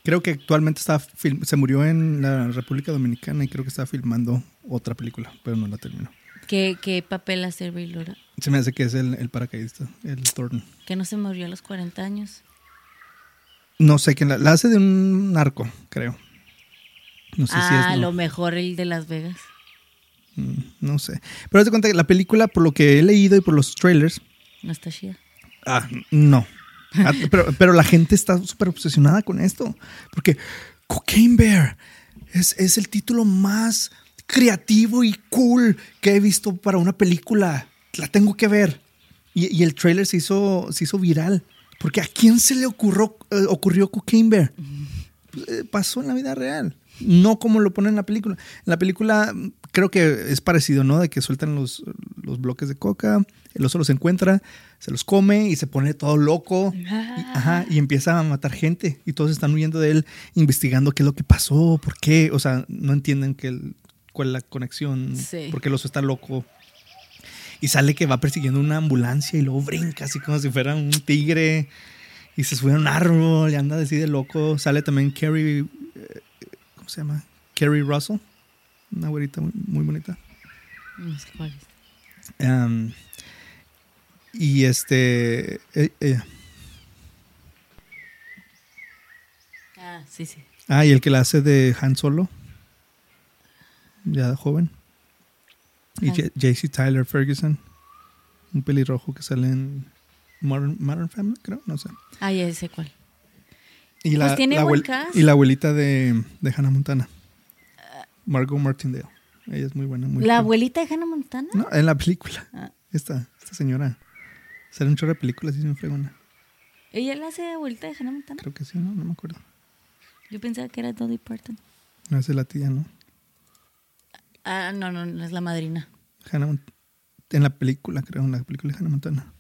Speaker 1: Creo que actualmente está film- se murió en la República Dominicana y creo que está filmando otra película, pero no la terminó.
Speaker 2: ¿Qué, qué papel hace Ray?
Speaker 1: Se me hace que es el, el paracaidista, el Thornton.
Speaker 2: Que no se murió a los 40 años.
Speaker 1: No sé quién la, la hace de un narco, creo. No sé si
Speaker 2: ah,
Speaker 1: es.
Speaker 2: lo
Speaker 1: No,
Speaker 2: mejor el de Las Vegas.
Speaker 1: Mm, no sé. Pero haz de cuenta que la película, por lo que he leído y por los trailers,
Speaker 2: No está chida.
Speaker 1: Ah, no. Ah, pero, la gente está súper obsesionada con esto. Porque Cocaine Bear es, el título más creativo y cool que he visto para una película. La tengo que ver. Y, el trailer se hizo, se hizo viral. Porque a quién se le ocurrió, eh, ocurrió Cocaine Bear? Eh, pasó en la vida real. No como lo ponen en la película. En la película mm, creo que es parecido, ¿no? De que sueltan los, los bloques de coca, el oso los encuentra, se los come y se pone todo loco. Y, ajá, y empieza a matar gente. Y todos están huyendo de él, investigando qué es lo que pasó, por qué. O sea, no entienden que el- cuál es la conexión,
Speaker 2: Sí.
Speaker 1: por qué el oso está loco. Y sale que va persiguiendo una ambulancia y luego brinca así como si fuera un tigre. Y se sube a un árbol y anda así de loco. Sale también Carrie, eh, ¿cómo se llama? Carrie Russell, una güerita muy, muy bonita.
Speaker 2: No sé cuál es.
Speaker 1: Um, y este, eh, ella.
Speaker 2: Ah, sí, sí.
Speaker 1: Ah, y el que la hace de Han Solo, ya joven. Y J- JC Tyler Ferguson, un pelirrojo que sale en Modern, Modern Family, creo, no sé.
Speaker 2: Ah, ya sé cuál.
Speaker 1: Y la,
Speaker 2: Pues tiene
Speaker 1: la
Speaker 2: buen cast.
Speaker 1: y la abuelita de, de Hannah Montana, Margot Martindale. Ella es muy buena. Muy
Speaker 2: ¿La
Speaker 1: cool.
Speaker 2: abuelita de Hannah Montana?
Speaker 1: No, en la película.
Speaker 2: Ah.
Speaker 1: Esta, esta señora. Sale un chorro de películas y es muy fregona.
Speaker 2: ¿Ella la hace de abuelita de Hannah Montana?
Speaker 1: Creo que sí, ¿no? No me acuerdo.
Speaker 2: Yo pensaba que era Dolly Parton.
Speaker 1: No, esa es la tía, ¿no?
Speaker 2: Ah, no, no, no es la madrina.
Speaker 1: Hannah Mont- en la película, creo, en la película de Hannah Montana.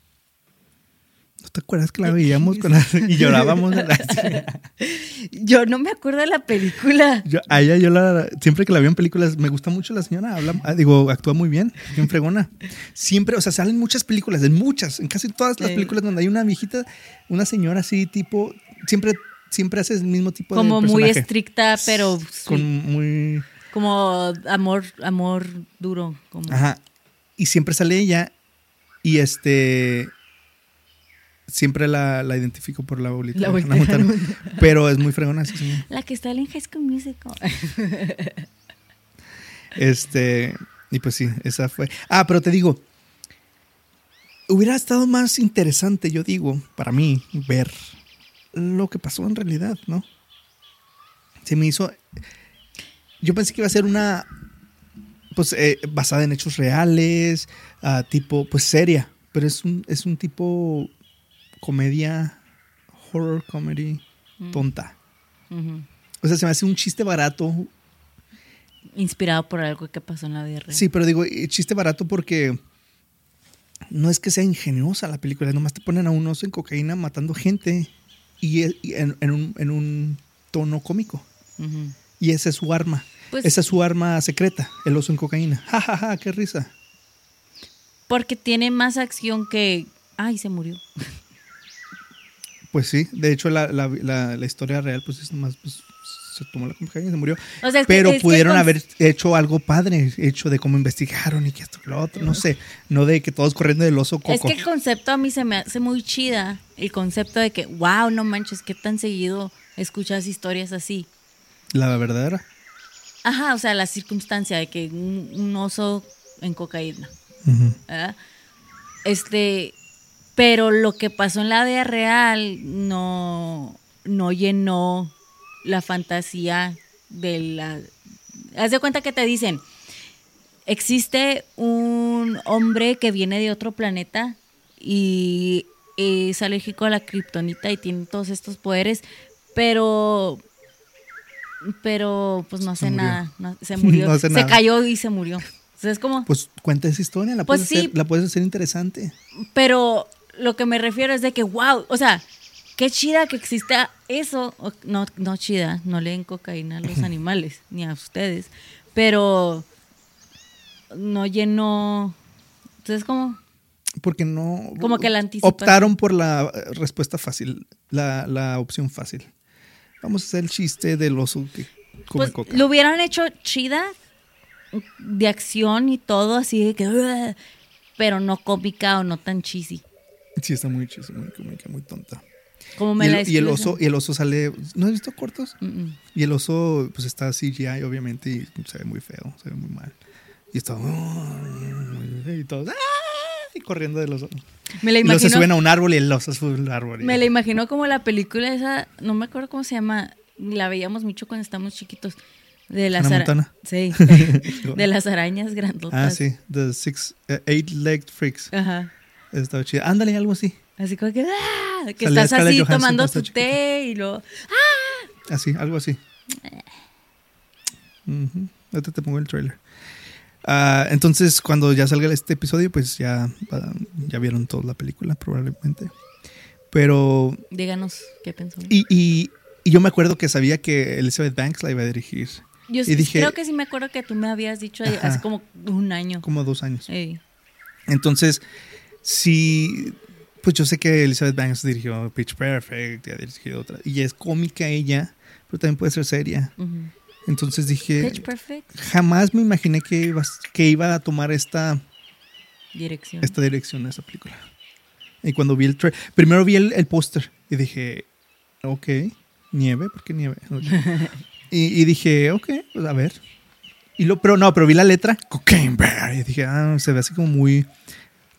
Speaker 1: ¿No te acuerdas que la veíamos con la- y llorábamos?
Speaker 2: Yo no me acuerdo de la película.
Speaker 1: Yo, a ella, yo la, siempre que la veo en películas, me gusta mucho la señora. Habla, ah, digo, actúa muy bien, bien fregona. Siempre, o sea, salen muchas películas, en muchas, en casi todas las
Speaker 2: Sí.
Speaker 1: películas donde hay una viejita, una señora así, tipo, siempre, siempre hace el mismo tipo
Speaker 2: Como
Speaker 1: de
Speaker 2: muy
Speaker 1: personaje.
Speaker 2: estricta, pero
Speaker 1: Con muy.
Speaker 2: como amor, amor duro. Como.
Speaker 1: Ajá. Y siempre sale ella y este. Siempre la, la identifico por la abuelita.
Speaker 2: La
Speaker 1: Hannah
Speaker 2: de
Speaker 1: Montana. Pero es muy fregona, sí, señor.
Speaker 2: La que está en High School Musical.
Speaker 1: Este, y pues sí, esa fue. Ah, pero te digo, hubiera estado más interesante, yo digo, para mí, ver lo que pasó en realidad, ¿no? Se me hizo. Yo pensé que iba a ser una. Pues eh, basada en hechos reales, ah, tipo, pues seria, pero es un, es un tipo comedia, horror comedy tonta.
Speaker 2: Ujú.
Speaker 1: O sea, se me hace un chiste barato,
Speaker 2: Inspirado por algo que pasó en la vida real.
Speaker 1: Sí, pero digo, eh, chiste barato porque no es que sea ingeniosa la película, nomás te ponen a un oso en cocaína matando gente y, en, en un, en un tono cómico. Y esa es su arma.
Speaker 2: Pues-
Speaker 1: esa es su arma secreta, el oso en cocaína. Ja, ja, ja, qué risa.
Speaker 2: Porque tiene más acción que. Ay, se murió.
Speaker 1: Pues sí, de hecho la, la- la- la historia real pues es más, pues, se tomó la cocaína y se murió.
Speaker 2: O sea, es que-
Speaker 1: Pero
Speaker 2: es
Speaker 1: pudieron haber hecho algo padre, hecho de cómo investigaron y que esto, lo otro, no sé, no de que todos corriendo del oso coco.
Speaker 2: Es que el concepto a mí se me hace muy chida. El concepto de que, wow, no manches, qué tan seguido escuchas historias así.
Speaker 1: La verdadera.
Speaker 2: Ajá, o sea, la circunstancia de que un, un oso en cocaína.
Speaker 1: Ujú.
Speaker 2: ¿verdad? Este, pero lo que pasó en la vida real no, no llenó la fantasía de la... Haz de cuenta que te dicen, existe un hombre que viene de otro planeta y es alérgico a la kriptonita y tiene todos estos poderes, pero... Pero pues no hace nada, no- se murió,
Speaker 1: No hace
Speaker 2: se
Speaker 1: nada.
Speaker 2: cayó y se murió. Entonces es como...
Speaker 1: Pues cuenta esa historia, la,
Speaker 2: Pues
Speaker 1: puedes,
Speaker 2: sí.
Speaker 1: hacer, la puedes hacer interesante.
Speaker 2: Pero lo que me refiero es de que, wow, o sea, qué chida que exista eso. No, no chida, no leen cocaína a los animales, ni a ustedes. Pero no llenó. Entonces, como.
Speaker 1: Porque no.
Speaker 2: Como que la anticipación.
Speaker 1: Optaron por la respuesta fácil, la, la opción fácil. Vamos a hacer el chiste del oso que come
Speaker 2: Pues
Speaker 1: coca.
Speaker 2: lo hubieran hecho chida, de acción y todo, así de que. Pero no cómica o no tan cheesy.
Speaker 1: Sí, está muy chiste, muy cómica, muy tonta.
Speaker 2: Como
Speaker 1: Y
Speaker 2: me la
Speaker 1: el, y el oso, y el oso sale. ¿No has visto cortos?
Speaker 2: Mm, mm.
Speaker 1: Y el oso, pues está CGI, obviamente, y se ve muy feo, se ve muy mal. Y está. Y todos. ¡ah! Y corriendo del oso.
Speaker 2: Me la
Speaker 1: Y luego se
Speaker 2: imagino.
Speaker 1: suben a un árbol y el oso sube al árbol. y-
Speaker 2: Me la imagino como la película esa, no me acuerdo cómo se llama, la veíamos mucho cuando estábamos chiquitos. De las
Speaker 1: Hannah
Speaker 2: ara-
Speaker 1: Montana.
Speaker 2: Sí. de las arañas grandotas.
Speaker 1: Ah, sí. The Six, eh, Eight Legged Freaks.
Speaker 2: Ajá.
Speaker 1: Está chido. Ándale, algo así.
Speaker 2: Así como que, ¡ah! que
Speaker 1: Salía
Speaker 2: estás
Speaker 1: Scarlett
Speaker 2: así
Speaker 1: Johansson
Speaker 2: tomando tu
Speaker 1: estaba
Speaker 2: té y lo
Speaker 1: Así, algo así. Ujú. Ahorita te pongo el trailer. Ah, entonces, cuando ya salga este episodio, pues ya, ah, ya vieron toda la película, probablemente. Pero.
Speaker 2: díganos qué pensó.
Speaker 1: Y, y, y yo me acuerdo que sabía que Elizabeth Banks la iba a dirigir.
Speaker 2: Yo
Speaker 1: y
Speaker 2: sí-
Speaker 1: dije-
Speaker 2: creo que sí me acuerdo que tú me habías dicho
Speaker 1: Ajá.
Speaker 2: hace como un año.
Speaker 1: Como dos años.
Speaker 2: Ey.
Speaker 1: Entonces, sí. Pues yo sé que Elizabeth Banks dirigió Pitch Perfect, y ha dirigido otra. Y es cómica ella, pero también puede ser seria. Entonces dije,
Speaker 2: Pitch Perfect.
Speaker 1: jamás me imaginé que iba, que iba a tomar esta,
Speaker 2: Dirección.
Speaker 1: esta dirección esa película. Y cuando vi el trailer, primero vi el, el póster y dije, ok, nieve, ¿por qué nieve? Y dije, ok, pues a ver. Y lo, pero no, pero vi la letra, Cocaine Bear, y dije, ah, se ve así como muy,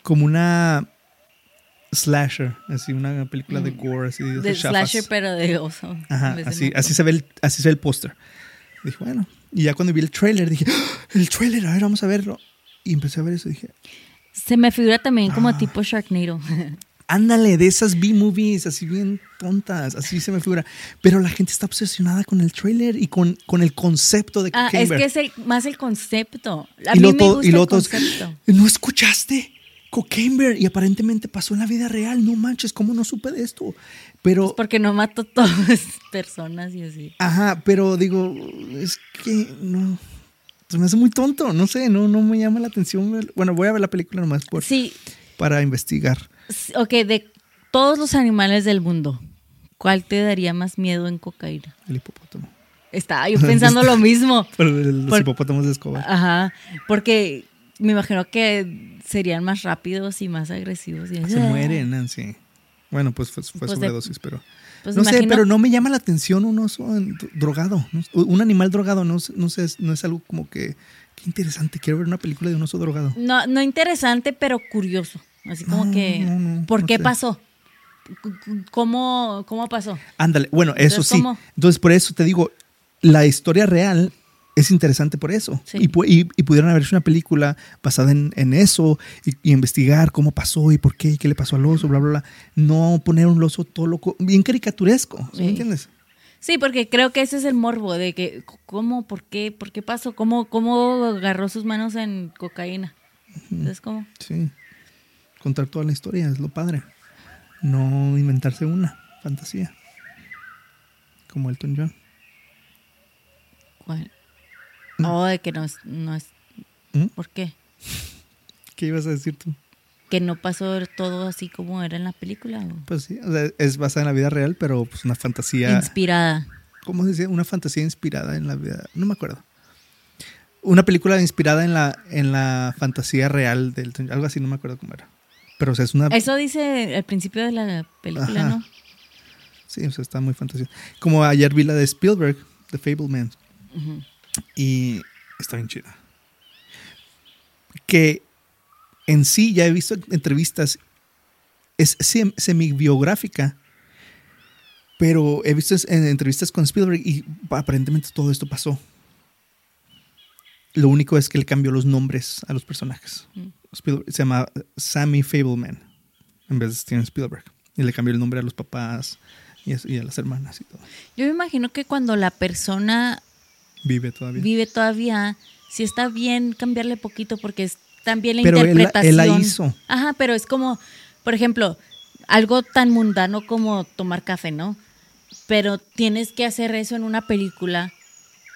Speaker 1: como una slasher, así una película de
Speaker 2: Mm.
Speaker 1: gore, así de,
Speaker 2: de slasher, pero de oso.
Speaker 1: Ajá, así, así se ve el, así se ve el póster. Dije, bueno. Y ya cuando vi el trailer, dije, ¡Ah! el trailer, a ver, vamos a verlo. Y empecé a ver eso y dije,
Speaker 2: Se me figura también como
Speaker 1: Ah.
Speaker 2: tipo Sharknado.
Speaker 1: ándale, de esas B-movies, así bien tontas, así se me figura. Pero la gente está obsesionada con el trailer y con, con el concepto de
Speaker 2: ah,
Speaker 1: Cocaine
Speaker 2: es que es el, más el concepto. A
Speaker 1: y
Speaker 2: mí me gusta
Speaker 1: y
Speaker 2: el concepto.
Speaker 1: ¿no escuchaste? Cocaine. Y aparentemente pasó en la vida real. No manches, ¿cómo no supe de esto? Pero,
Speaker 2: Pues porque no mató todas las personas y así.
Speaker 1: ajá, pero digo, es que no. Se me hace muy tonto, no sé, no, no me llama la atención. Bueno, voy a ver la película nomás por,
Speaker 2: Sí,
Speaker 1: para investigar.
Speaker 2: ok, de todos los animales del mundo, ¿cuál te daría más miedo en cocaína?
Speaker 1: El hipopótamo.
Speaker 2: Estaba yo pensando lo mismo.
Speaker 1: De los
Speaker 2: Por-
Speaker 1: hipopótamos de Escobar.
Speaker 2: Ajá, porque me imagino que serían más rápidos y más agresivos. y-
Speaker 1: Se mueren, Nancy. Bueno, pues fue, fue
Speaker 2: Pues de-
Speaker 1: sobredosis, pero.
Speaker 2: Pues
Speaker 1: no sé, pero no me llama la atención un oso drogado. ¿no? Un animal drogado, no, sé- no sé, no es algo como que. Qué interesante, quiero ver una película de un oso drogado.
Speaker 2: No, no interesante, pero curioso. Así como
Speaker 1: No,
Speaker 2: que,
Speaker 1: no,
Speaker 2: ¿por qué
Speaker 1: sé.
Speaker 2: pasó? ¿Cómo, ¿Cómo pasó?
Speaker 1: Ándale, bueno, eso
Speaker 2: Entonces,
Speaker 1: sí.
Speaker 2: ¿cómo?
Speaker 1: Entonces, por eso te digo, la historia real es interesante por eso.
Speaker 2: Sí.
Speaker 1: Y, y, y pudieron haber hecho una película basada en, en eso y, y investigar cómo pasó y por qué y qué le pasó al oso, bla, bla, bla. No poner un oso todo loco, bien caricaturesco, ¿sí
Speaker 2: Sí.
Speaker 1: ¿me entiendes?
Speaker 2: Sí, porque creo que ese es el morbo de que, ¿cómo, por qué, por qué pasó? ¿Cómo, cómo agarró sus manos en cocaína? Entonces, ¿cómo?
Speaker 1: Sí. Contar toda la historia es lo padre. No inventarse una fantasía. Como Elton John.
Speaker 2: ¿Cuál? Oh, de que no es, no es,
Speaker 1: ¿Mm?
Speaker 2: ¿por qué?
Speaker 1: ¿Qué ibas a decir tú?
Speaker 2: Que no pasó todo así como era en la película. o
Speaker 1: Pues sí, o sea, es basada en la vida real, pero pues una fantasía.
Speaker 2: Inspirada.
Speaker 1: ¿Cómo se dice? Una fantasía inspirada en la vida. No me acuerdo. Una película inspirada en la, en la fantasía real del algo así, no me acuerdo cómo era. Pero o sea, es una.
Speaker 2: Eso dice al principio de la película,
Speaker 1: Ajá.
Speaker 2: ¿no?
Speaker 1: Sí, o sea, está muy fantasía. Como ayer vi la de Spielberg, The Fableman.
Speaker 2: Ujú.
Speaker 1: Y está bien chida. Que en sí ya he visto entrevistas, es sem- semi-biográfica, pero he visto en entrevistas con Spielberg y aparentemente todo esto pasó. Lo único es que le cambió los nombres a los personajes.
Speaker 2: Mm.
Speaker 1: Spielberg- se llama Sammy Fableman en vez de Steven Spielberg. Y le cambió el nombre a los papás y a, y a las hermanas y todo.
Speaker 2: Yo me imagino que cuando la persona
Speaker 1: Vive todavía.
Speaker 2: vive todavía, sí está bien cambiarle poquito porque es también la
Speaker 1: Pero
Speaker 2: interpretación.
Speaker 1: él la hizo.
Speaker 2: Ajá, pero es como, por ejemplo, algo tan mundano como tomar café, ¿no? Pero tienes que hacer eso en una película,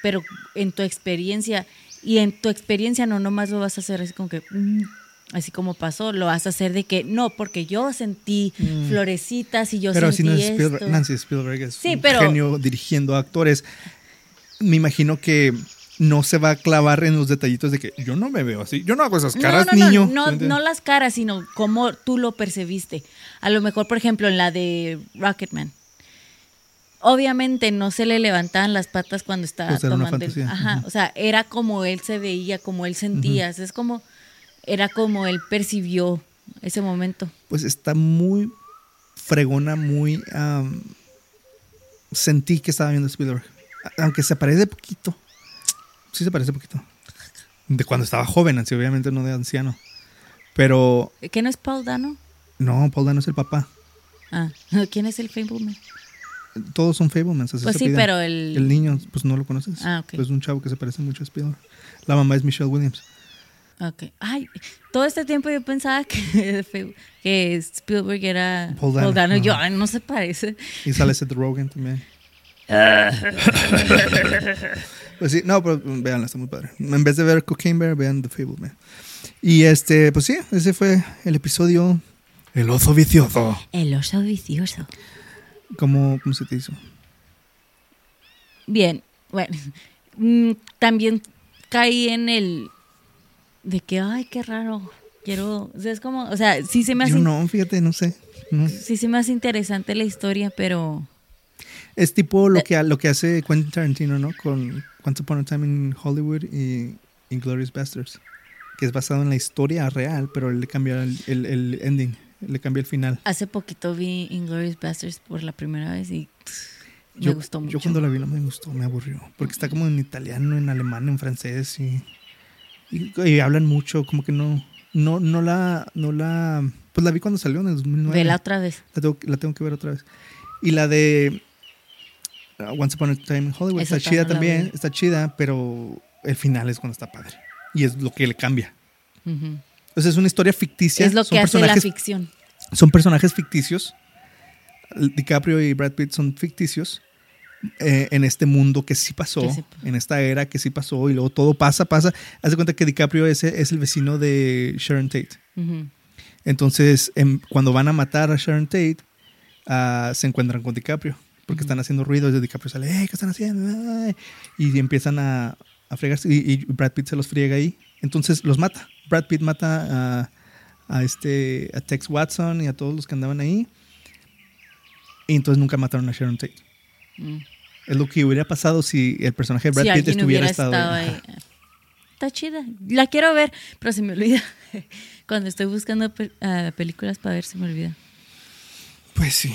Speaker 2: pero en tu experiencia. Y en tu experiencia no nomás lo vas a hacer así como que, mm, así como pasó, lo vas a hacer de que, no, porque yo sentí florecitas y yo
Speaker 1: Mm. pero
Speaker 2: sentí
Speaker 1: si no es
Speaker 2: esto.
Speaker 1: Spielberg, Nancy Spielberg es
Speaker 2: Sí,
Speaker 1: un
Speaker 2: pero-
Speaker 1: genio dirigiendo actores. Me imagino que no se va a clavar en los detallitos de que yo no me veo así, yo no hago esas caras,
Speaker 2: no, no,
Speaker 1: niño.
Speaker 2: No, no, no las caras, sino cómo tú lo percibiste. A lo mejor, por ejemplo, en la de Rocketman. Obviamente no se le levantaban las patas cuando estaba
Speaker 1: Pues
Speaker 2: tomando el-. Ajá,
Speaker 1: Ujú.
Speaker 2: o sea, era como él se veía, como él sentía. Es como, era como él percibió ese momento.
Speaker 1: Pues está muy fregona, muy... am, sentí que estaba viendo Spielberg. Aunque se parece poquito. Sí se parece poquito. De cuando estaba joven, así obviamente no de anciano. Pero
Speaker 2: ¿Qué no es Paul Dano?
Speaker 1: no, Paul Dano es el papá.
Speaker 2: Ah, ¿quién es el Fableman?
Speaker 1: Todos son Fablemans.
Speaker 2: Pues sí,
Speaker 1: piden.
Speaker 2: pero el-
Speaker 1: El niño, pues no lo conoces.
Speaker 2: Ah, ok.
Speaker 1: Pues es un chavo que se parece mucho a Spielberg. La mamá es Michelle Williams.
Speaker 2: Ok. Ay, todo este tiempo yo pensaba que, que Spielberg era
Speaker 1: Paul
Speaker 2: Paul
Speaker 1: Dano.
Speaker 2: Yo, ay, no se parece.
Speaker 1: Y sale Seth Rogen también. Pues sí, no, pero vean, está muy padre. En vez de ver Cocaine Bear, vean The Fableman. Y este, pues sí, ese fue el episodio El oso vicioso.
Speaker 2: El oso vicioso.
Speaker 1: ¿Cómo, cómo se te hizo?
Speaker 2: Bien, bueno, mm, también caí en el de que, ay, qué raro. Quiero, o sea, es como, o sea, sí se me hace,
Speaker 1: Yo no, fíjate, no sé. No.
Speaker 2: sí se me hace interesante la historia, pero
Speaker 1: Es tipo lo que, lo que hace Quentin Tarantino, ¿no? Con Once Upon a Time in Hollywood y Inglourious Basterds. Que es basado en la historia real, pero él le cambió el, el- el ending, le cambió el final.
Speaker 2: hace poquito vi Inglourious Basterds por la primera vez y me
Speaker 1: Yo,
Speaker 2: gustó mucho.
Speaker 1: yo cuando la vi no me gustó, me aburrió. Porque está como en italiano, en alemán, en francés y, y, y hablan mucho, como que no, no, no la, no la, pues la vi cuando salió en el 2009.
Speaker 2: Vela otra vez.
Speaker 1: La tengo, la tengo que ver otra vez. Y la de Once Upon a Time in Hollywood está chida también, está chida, pero el final es cuando está padre. Y es lo que le cambia. Sea, es una historia ficticia.
Speaker 2: Es lo
Speaker 1: son
Speaker 2: que hace la ficción.
Speaker 1: son personajes ficticios. DiCaprio y Brad Pitt son ficticios eh, en este mundo que sí pasó,
Speaker 2: Que
Speaker 1: en esta era que sí pasó y luego todo pasa, pasa. Haz de cuenta que DiCaprio es, es el vecino de Sharon Tate. Entonces, em, cuando van a matar a Sharon Tate, ah, se encuentran con DiCaprio porque están haciendo ruido y DiCaprio sale, "Ey, ¿qué están haciendo? Ay", Y empiezan a, a fregarse y, y Brad Pitt se los friega ahí. Entonces los mata. Brad Pitt mata a, a este, a Tex Watson y a todos los que andaban ahí. Y entonces nunca mataron a Sharon Tate.
Speaker 2: Mm.
Speaker 1: Es lo que hubiera pasado si el personaje de Brad
Speaker 2: si
Speaker 1: Pitt estuviera estado,
Speaker 2: estado
Speaker 1: ahí.
Speaker 2: ahí. Está chida. La quiero ver, pero se me olvida. Cuando estoy buscando ah, películas para ver, se me olvida.
Speaker 1: Pues sí.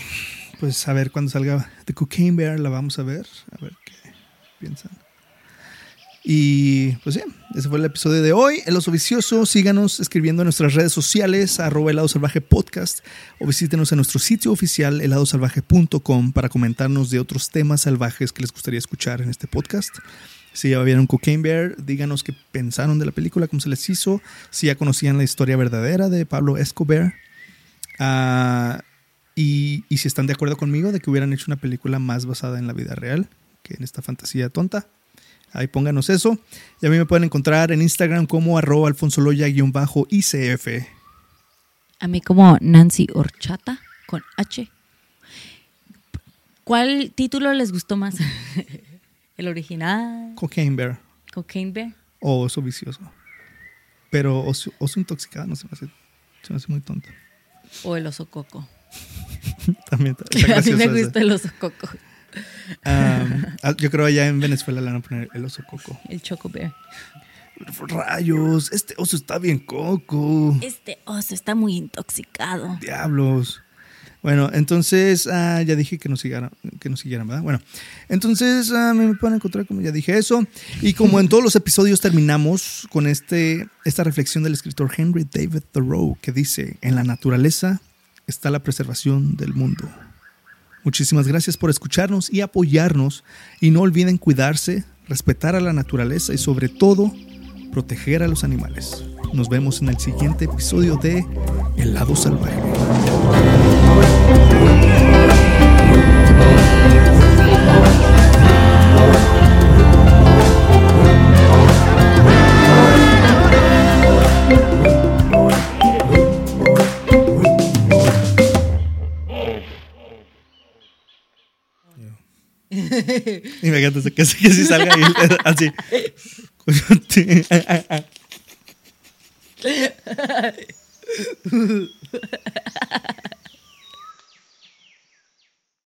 Speaker 1: Pues a ver cuando salga The Cocaine Bear la vamos a ver. A ver qué piensan. Y pues sí, ese fue el episodio de hoy. El oso vicioso, síganos escribiendo en nuestras redes sociales, arroba helado salvaje podcast, o visítenos en nuestro sitio oficial heladosalvaje.com para comentarnos de otros temas salvajes que les gustaría escuchar en este podcast. Si ya vieron Cocaine Bear, díganos qué pensaron de la película, cómo se les hizo, si ya conocían la historia verdadera de Pablo Escobar. Ah, y, y si están de acuerdo conmigo de que hubieran hecho una película más basada en la vida real que en esta fantasía tonta. Ahí pónganos eso. Y a mí me pueden encontrar en Instagram como arroba alfonsoloya-icf.
Speaker 2: A mí como Nancy Horchata con H. ¿Cuál título les gustó más? ¿El original?
Speaker 1: Cocaine Bear
Speaker 2: ¿Cocaine Bear?
Speaker 1: o Oso Vicioso. Pero oso, oso intoxicado no se me hace, se me hace muy tonto.
Speaker 2: ¿O el oso coco?
Speaker 1: También está, está
Speaker 2: a mí me gusta el oso coco.
Speaker 1: Ah, yo creo allá en Venezuela le van a poner el oso coco.
Speaker 2: El choco bear.
Speaker 1: Rayos, este oso está bien coco.
Speaker 2: Este oso está muy intoxicado.
Speaker 1: Diablos. Bueno, entonces ah, ya dije que nos siguieran, que nos siguieran, ¿verdad? Bueno, entonces ah, me pueden encontrar como ya dije eso. Y como en todos los episodios terminamos con este, esta reflexión del escritor Henry David Thoreau que dice, en la naturaleza está la preservación del mundo. Muchísimas gracias por escucharnos y apoyarnos. Y no olviden cuidarse, respetar a la naturaleza y sobre todo proteger a los animales. Nos vemos en el siguiente episodio de El lado salvaje. Y me encanta que, que si salga ahí, así.